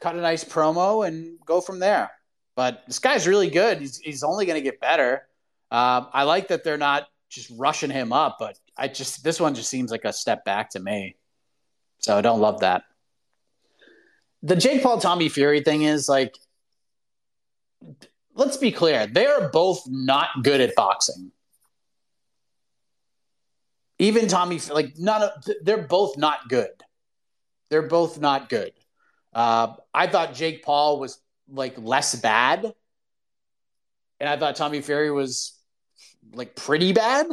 cut a nice promo and go from there. But this guy's really good. He's, he's only going to get better. Um, I like that they're not just rushing him up, but I just this one just seems like a step back to me. So I don't love that. The Jake Paul Tommy Fury thing is like, let's be clear, they are both not good at boxing. Even Tommy, like none of, they're both not good. They're both not good. Uh, I thought Jake Paul was like less bad, and I thought Tommy Fury was like pretty bad.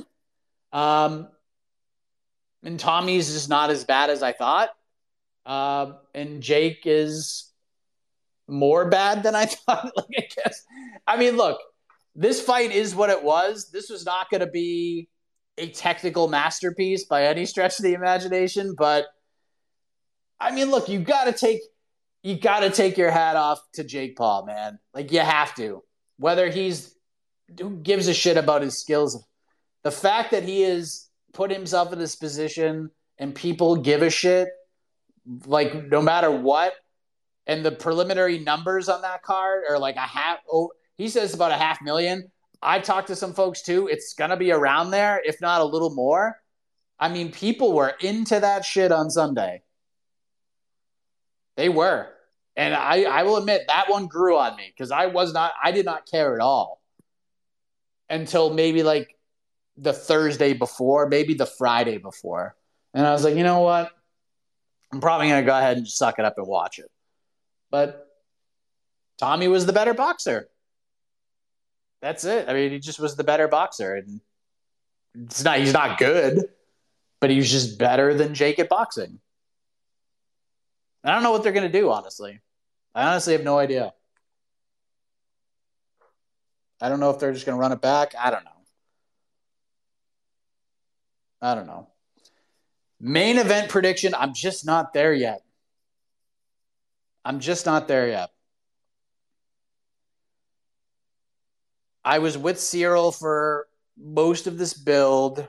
Um, and Tommy's just not as bad as I thought. Uh, and Jake is more bad than I thought. like I guess, I mean, look, this fight is what it was. This was not going to be a technical masterpiece by any stretch of the imagination, but I mean, look, you got to take you got to take your hat off to Jake Paul, man. Like you have to. Whether he's who gives a shit about his skills, the fact that he has put himself in this position and people give a shit, like no matter what, and the preliminary numbers on that card are like a half. Oh, he says about a half million. I've talked to some folks too. It's gonna be around there, if not a little more. I mean, people were into that shit on Sunday. They were. And I, I will admit that one grew on me because I was not, I did not care at all until maybe like the Thursday before, maybe the Friday before. And I was like, you know what? I'm probably to go ahead and suck it up and watch it. But Tommy was the better boxer. That's it. I mean, he just was the better boxer. And it's not, he's not good, but he's just better than Jake at boxing. I don't know what they're going to do, honestly. I honestly have no idea. I don't know if they're just going to run it back. I don't know. I don't know. Main event prediction, I'm just not there yet. I'm just not there yet. I was with Ciryl for most of this build.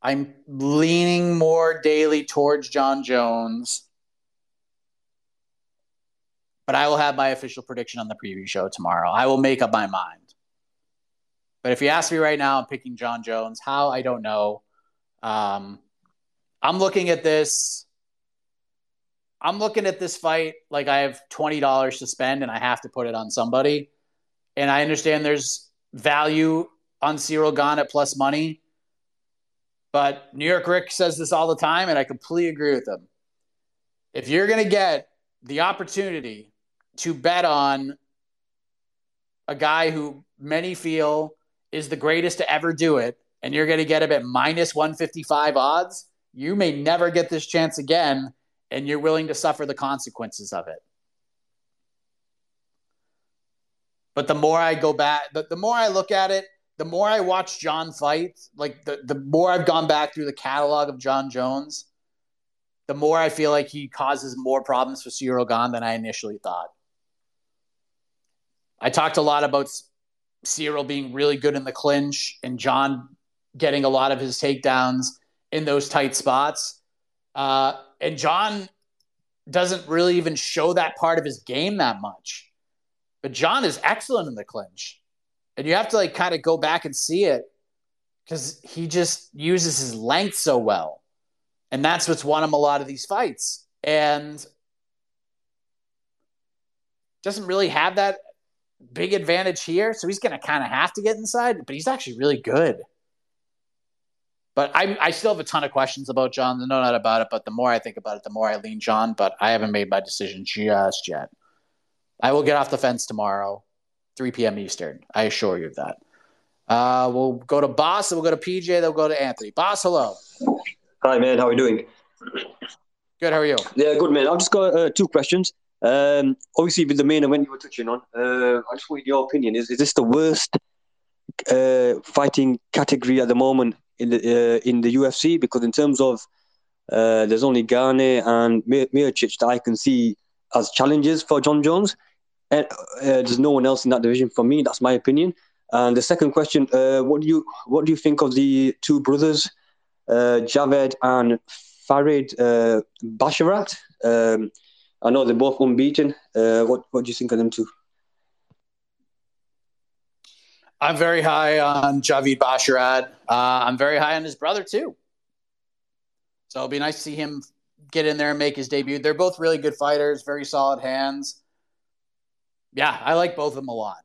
I'm leaning more daily towards Jon Jones. But I will have my official prediction on the preview show tomorrow. I will make up my mind. But if you ask me right now, I'm picking Jon Jones. How? I don't know. Um, I'm looking at this. I'm looking at this fight like I have $20 to spend and I have to put it on somebody. And I understand there's value on Ciryl Gane at plus money. But New York Rick says this all the time, and I completely agree with him. If you're going to get the opportunity to bet on a guy who many feel is the greatest to ever do it, and you're going to get him at minus 155 odds, you may never get this chance again, and you're willing to suffer the consequences of it. But the more I go back, the, the more I look at it, the more I watch Jon fight, like the, the more I've gone back through the catalog of Jon Jones, the more I feel like he causes more problems for Ciryl Gane than I initially thought. I talked a lot about Ciryl being really good in the clinch and Jon getting a lot of his takedowns in those tight spots. Uh, and Jon doesn't really even show that part of his game that much. But Jon is excellent in the clinch. And you have to like kind of go back and see it because he just uses his length so well. And that's what's won him a lot of these fights. And doesn't really have that big advantage here. So he's going to kind of have to get inside, but he's actually really good. But I, I still have a ton of questions about Jon. No doubt about it. But the more I think about it, the more I lean Jon. But I haven't made my decision just yet. I will get off the fence tomorrow, 3 p.m. Eastern. I assure you of that. Uh, we'll go to Boss, and we'll go to PJ, then we'll go to Anthony. Boss, hello. Hi, man. How are you doing? Good. How are you? Yeah, good, man. I've just got uh, two questions. Um, obviously, with the main event you were touching on, uh, I just want your opinion. Is is this the worst uh, fighting category at the moment in the uh, in the UFC? Because in terms of uh, there's only Gane and Miocic that I can see as challenges for Jon Jones, and uh, there's no one else in that division for me. That's my opinion. And the second question: What do you what do you think of the two brothers, Javid and Farid Basharat? Um, I know they're both unbeaten. Uh, what what do you think of them two? I'm very high on Javid Basharat. Uh, I'm very high on his brother too. So it'll be nice to see him get in there and make his debut. They're both really good fighters, very solid hands. Yeah, I like both of them a lot.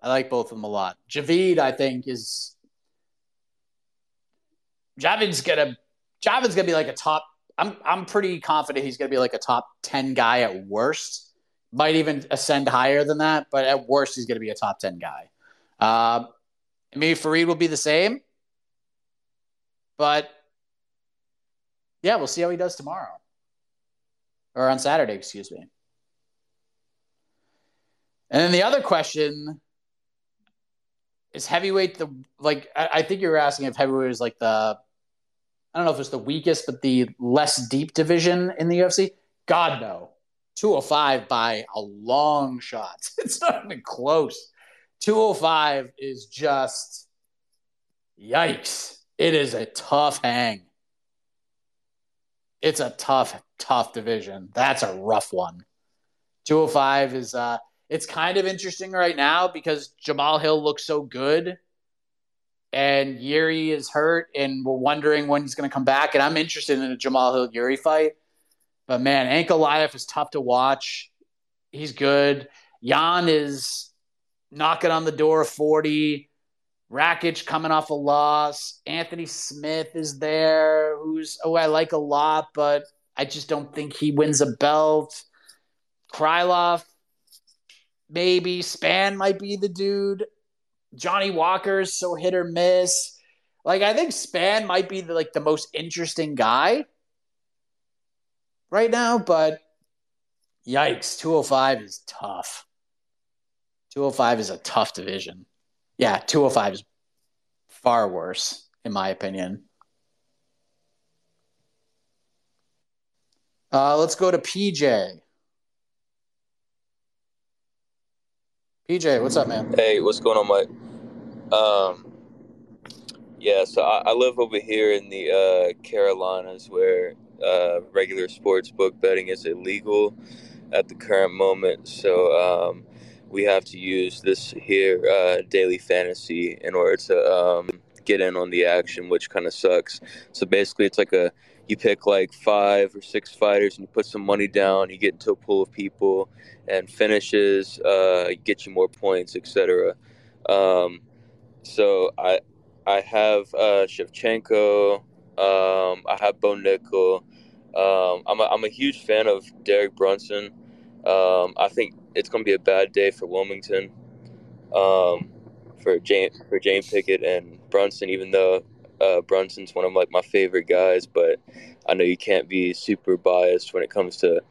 I like both of them a lot. Javid, I think, is Javid's gonna Javid's gonna be like a top I'm I'm pretty confident he's to be like a top 10 guy at worst might even ascend higher than that, but at worst, he's to be a top 10 guy. Um, maybe Farid will be the same, but yeah, we'll see how he does tomorrow or on Saturday, excuse me. And then the other question is heavyweight the like I, I think you were asking if heavyweight is like the I don't know if it's the weakest, but the less deep division in the UFC. God no. 205 by a long shot. It's not even close. 205 is just yikes. It is a tough hang. It's a tough, tough division. That's a rough one. 205 is uh it's kind of interesting right now because Jamal Hill looks so good and Yuri is hurt and we're wondering when he's going to come back and I'm interested in a Jamal Hill Yuri fight. But man, Ankalaev is tough to watch. He's good. Jan is knocking on the door of 40. Rakic coming off a loss. Anthony Smith is there, who's, oh, I like a lot, but I just don't think he wins a belt. Krylov, maybe. Spann might be the dude. Johnny Walker's so hit or miss. Like, I think Spann might be the, like the most interesting guy right now, but yikes, 205 is tough. 205 is a tough division. Yeah, 205 is far worse, in my opinion. Uh, let's go to PJ. PJ, what's up, man? Hey, what's going on, Mike? Um, yeah, so I, I live over here in the uh, Carolinas where uh, regular sports book betting is illegal at the current moment. So um, we have to use this here uh, daily fantasy in order to um, get in on the action, which kind of sucks. So basically, it's like a you pick like five or six fighters and you put some money down. You get into a pool of people, and finishes uh, get you more points, etc. Um, so I I have uh, Shevchenko. Um, I have Bo Nickal. Um, I'm, a, I'm a huge fan of Derek Brunson. Um, I think it's going to be a bad day for Wilmington, um, for James for James Pickett and Brunson. Even though uh, Brunson's one of like my favorite guys, but I know you can't be super biased when it comes to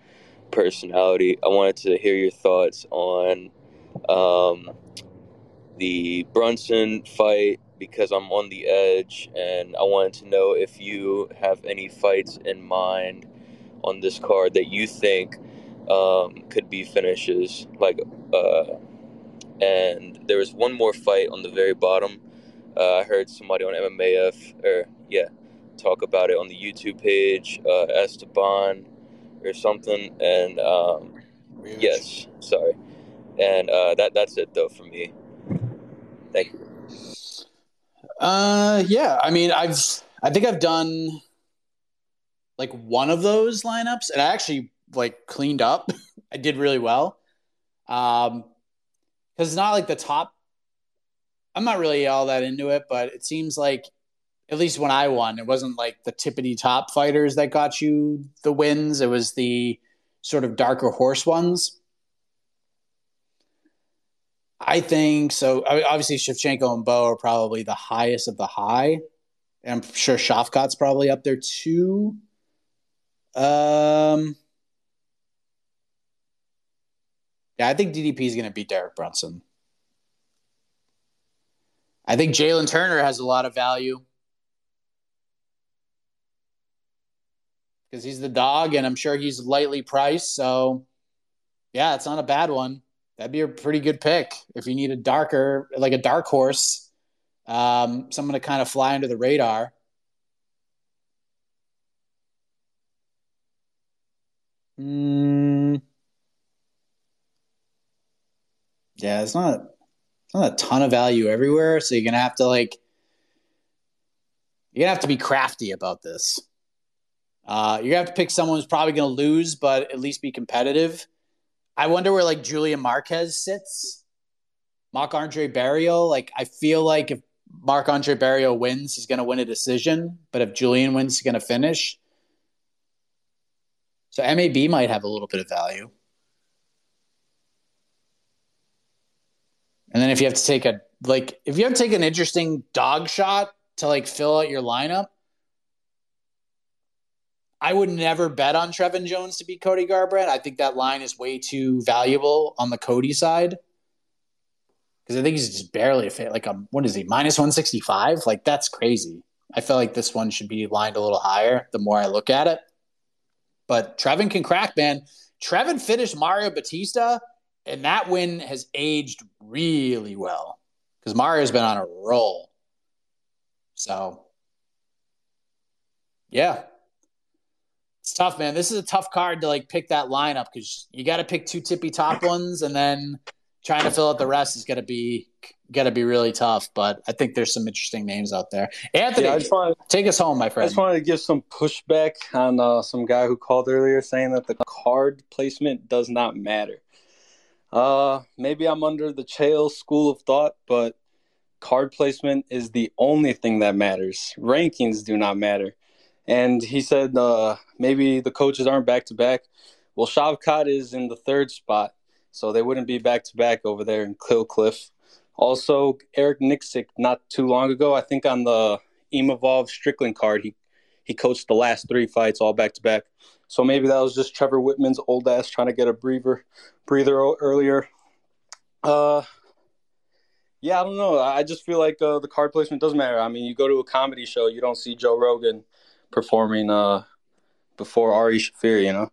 personality. I wanted to hear your thoughts on um, the Brunson fight because I'm on the edge, and I wanted to know if you have any fights in mind on this card that you think um, could be finishes. Like, uh, and there was one more fight on the very bottom. Uh, I heard somebody on MMAF, or yeah, talk about it on the YouTube page, uh, Esteban or something, and um, yes, sorry, and uh, that that's it though for me. Thank you. Uh, yeah. I mean, I've I think I've done like one of those lineups, and I actually like cleaned up. I did really well. Um, because it's not like the top. I'm not really all that into it, but it seems like at least when I won, it wasn't like the tippity top fighters that got you the wins. It was the sort of darker horse ones. I think so. Obviously, Shevchenko and Bo are probably the highest of the high. I'm sure Shavkat's probably up there too. Um, yeah, I think DDP is going to beat Derek Brunson. I think Jalen Turner has a lot of value because he's the dog, and I'm sure he's lightly priced. So, yeah, it's not a bad one that'd be a pretty good pick if you need a darker, like a dark horse, um, someone to kind of fly under the radar. Mm. Yeah, it's not, not a ton of value everywhere, so you're gonna have to like, you're gonna have to be crafty about this. Uh, you're gonna have to pick someone who's probably gonna lose, but at least be competitive. I wonder where like Julian Marquez sits. Marc Andre Barriault. Like I feel like if Marc Andre Barriault wins, he's to win a decision. But if Julian wins, he's to finish. So MAB might have a little bit of value. And then if you have to take a like if you have to take an interesting dog shot to like fill out your lineup, I would never bet on Trevin Jones to beat Cody Garbrandt. I think that line is way too valuable on the Cody side. Because I think he's just barely a fit. Like a what is he? Minus 165? Like that's crazy. I feel like this one should be lined a little higher the more I look at it. But Trevin can crack, man. Trevin finished Mario Bautista, and that win has aged really well because Mario's been on a roll. So, yeah, it's tough, man. This is a tough card to like pick that lineup because you got to pick two tippy top ones, and then trying to fill out the rest is going to be gonna be really tough. But I think there's some interesting names out there. Anthony, Yeah, wanted, take us home, my friend. I just wanted to give some pushback on uh, some guy who called earlier saying that the card placement does not matter. Uh, maybe I'm under the Chael school of thought, but card placement is the only thing that matters. Rankings do not matter. And he said uh, maybe the coaches aren't back to back. Well, Shavkat is in the third spot, so they wouldn't be back to back over there in Cliff. Also, Eric Nicksick, not too long ago, I think on the Evolve Strickland card, he he coached the last three fights all back to back. So maybe that was just Trevor Wittman's old ass trying to get a breather breather earlier. Uh, yeah, I don't know. I just feel like uh, the card placement doesn't matter. I mean, you go to a comedy show, you don't see Joe Rogan performing uh, before Ari Shaffir, you know.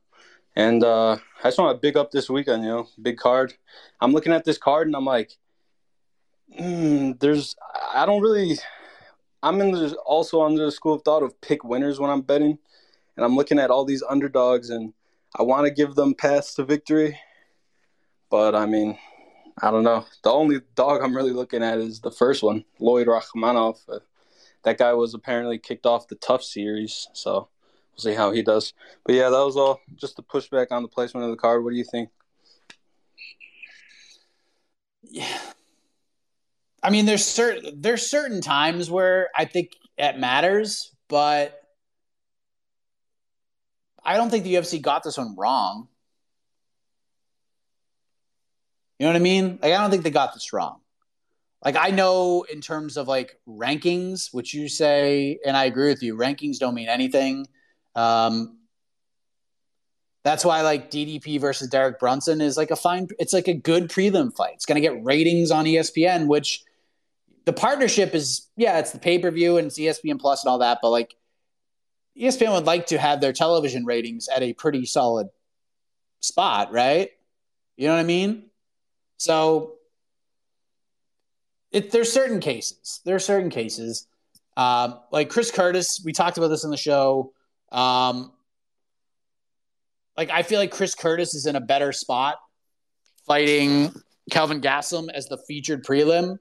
And uh, I just want to big up this weekend, you know, big card. I'm looking at this card and I'm like, mm, there's, I don't really, I'm in the, also under the school of thought of pick winners when I'm betting. And I'm looking at all these underdogs and I want to give them paths to victory. But I mean, I don't know. The only dog I'm really looking at is the first one, Lloyd Rachmanov. Uh, that guy was apparently kicked off the TUF series, so we'll see how he does. But yeah, that was all. Just the pushback on the placement of the card. What do you think? Yeah. I mean, there's certain there's certain times where I think it matters, but I don't think the UFC got this one wrong. You know what I mean? Like, I don't think they got this wrong. Like, I know in terms of like rankings, which you say, and I agree with you, rankings don't mean anything. Um, that's why like DDP versus Derek Brunson is like a fine. It's like a good prelim fight. It's going to get ratings on ESPN, which the partnership is yeah, it's the pay per view and it's ESPN Plus and all that. But like ESPN would like to have their television ratings at a pretty solid spot, right? You know what I mean? So it, there's certain cases. There are certain cases. Um, like Chris Curtis, we talked about this in the show. Um, like I feel like Chris Curtis is in a better spot fighting Kelvin Gastelum as the featured prelim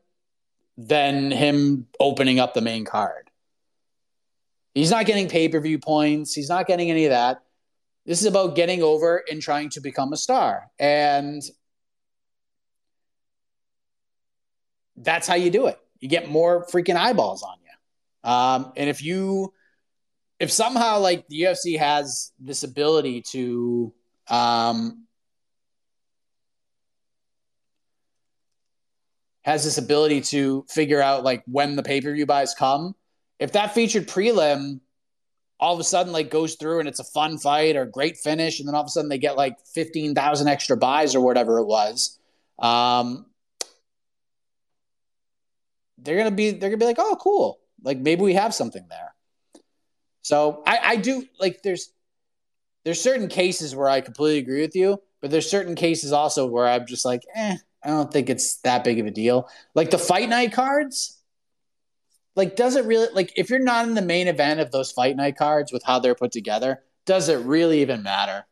than him opening up the main card. He's not getting pay per view points. He's not getting any of that. This is about getting over and trying to become a star. And that's how you do it. You get more freaking eyeballs on you. Um, and if you, if somehow like the UFC has this ability to, um, has this ability to figure out like when the pay per view buys come, if that featured prelim all of a sudden like goes through and it's a fun fight or great finish, and then all of a sudden they get like fifteen thousand extra buys or whatever it was, um, they're gonna be they're gonna be like, oh, cool, like maybe we have something there. So I, I do like there's there's certain cases where I completely agree with you, but there's certain cases also where I'm just like, eh, I don't think it's that big of a deal. Like the fight night cards, like does it really like if you're not in the main event of those fight night cards with how they're put together, does it really even matter?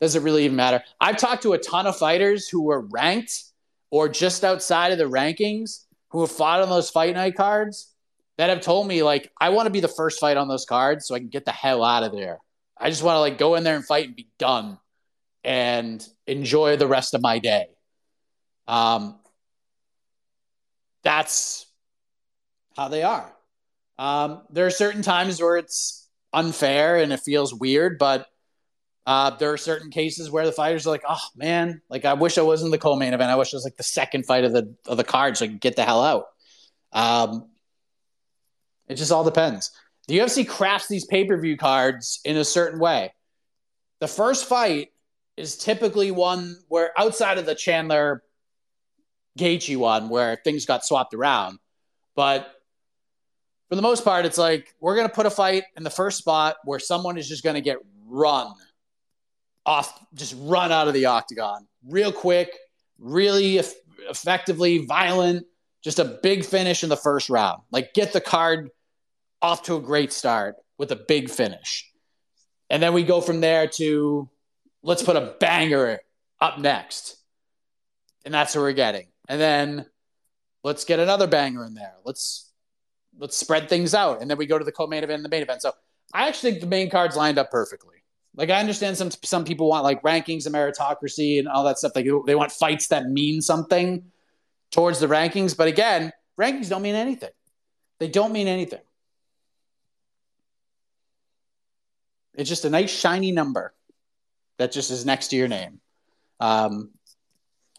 Does it really even matter? I've talked to a ton of fighters who were ranked or just outside of the rankings who have fought on those fight night cards that have told me like I want to be the first fight on those cards so I can get the hell out of there. I just want to like go in there and fight and be done and enjoy the rest of my day. Um, that's how they are. Um, there are certain times where it's unfair and it feels weird, but Uh, there are certain cases where the fighters are like, "Oh man, like I wish I wasn't the co-main event. I wish it was like the second fight of the of the card, so I could get the hell out." Um, it just all depends. The UFC crafts these pay per view cards in a certain way. The first fight is typically one where outside of the Chandler Gaethje one, where things got swapped around, but for the most part, it's like we're going to put a fight in the first spot where someone is just going to get run off, just run out of the octagon real quick, really eff- effectively, violent, just a big finish in the first round. Like get the card off to a great start with a big finish. And then we go from there to let's put a banger up next. And that's what we're getting. And then let's get another banger in there. Let's let's spread things out. And then we go to the co-main event and the main event. So I actually think the main cards lined up perfectly. Like I understand some some people want like rankings and meritocracy and all that stuff. Like they want fights that mean something towards the rankings. But again, rankings don't mean anything. They don't mean anything. It's just a nice shiny number that just is next to your name. Um,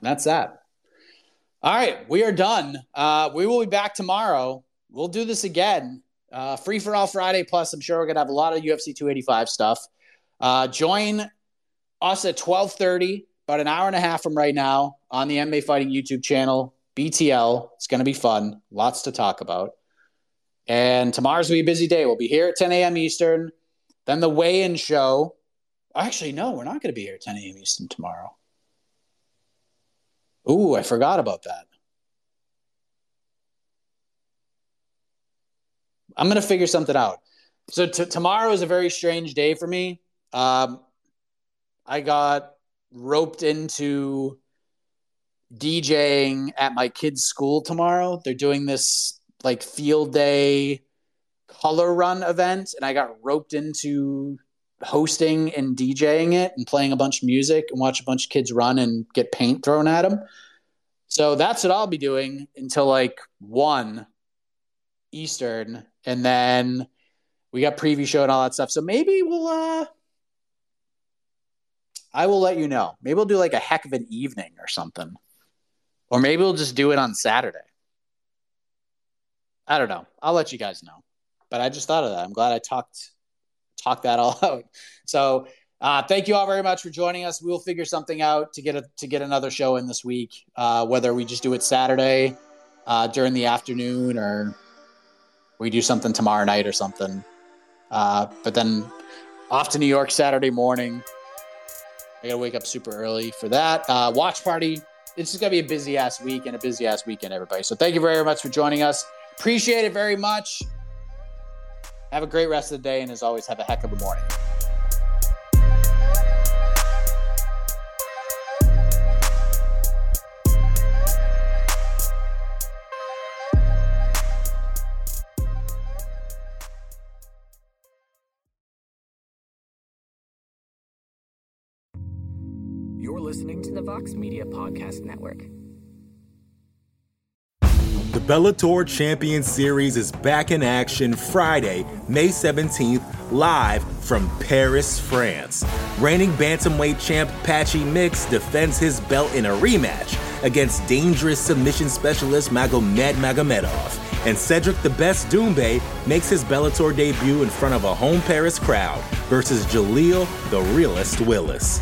that's that. All right, we are done. Uh, we will be back tomorrow. We'll do this again. Uh, Free for All Friday. Plus, I'm sure we're gonna have a lot of UFC 285 stuff. Uh, join us at 12:30, about an hour and a half from right now, on the MMA Fighting YouTube channel. BTL. It's gonna be fun. Lots to talk about. And tomorrow's gonna be a busy day. We'll be here at 10 a.m. Eastern. Then the weigh-in show. Actually, no, we're not gonna be here at 10 a.m. Eastern tomorrow. Ooh, I forgot about that. I'm gonna figure something out. So t- tomorrow is a very strange day for me. Um, I got roped into DJing at my kids' school tomorrow. They're doing this like field day color run event, and I got roped into hosting and DJing it and playing a bunch of music and watch a bunch of kids run and get paint thrown at them. So that's what I'll be doing until like one Eastern, and then we got preview show and all that stuff. So maybe we'll uh I will let you know. Maybe we'll do like a heck of an evening or something. Or maybe we'll just do it on Saturday. I don't know. I'll let you guys know. But I just thought of that. I'm glad I talked talked that all out. So uh, thank you all very much for joining us. We'll figure something out to get a to get another show in this week. Uh, whether we just do it Saturday uh, during the afternoon or we do something tomorrow night or something. Uh, but then off to New York Saturday morning. I gotta wake up super early for that. Uh, watch party. It's just gonna be a busy ass week and a busy ass weekend, everybody. So thank you very much for joining us. Appreciate it very much. Have a great rest of the day, and as always, have a heck of a morning. Vox Media Podcast Network. The Bellator Champion Series is back in action Friday, May 17th, live from Paris, France. Reigning bantamweight champ Patchy Mix defends his belt in a rematch against dangerous submission specialist Magomed Magomedov. And Cedric the Best Doumbé makes his Bellator debut in front of a home Paris crowd versus Jaleel the Realist Willis.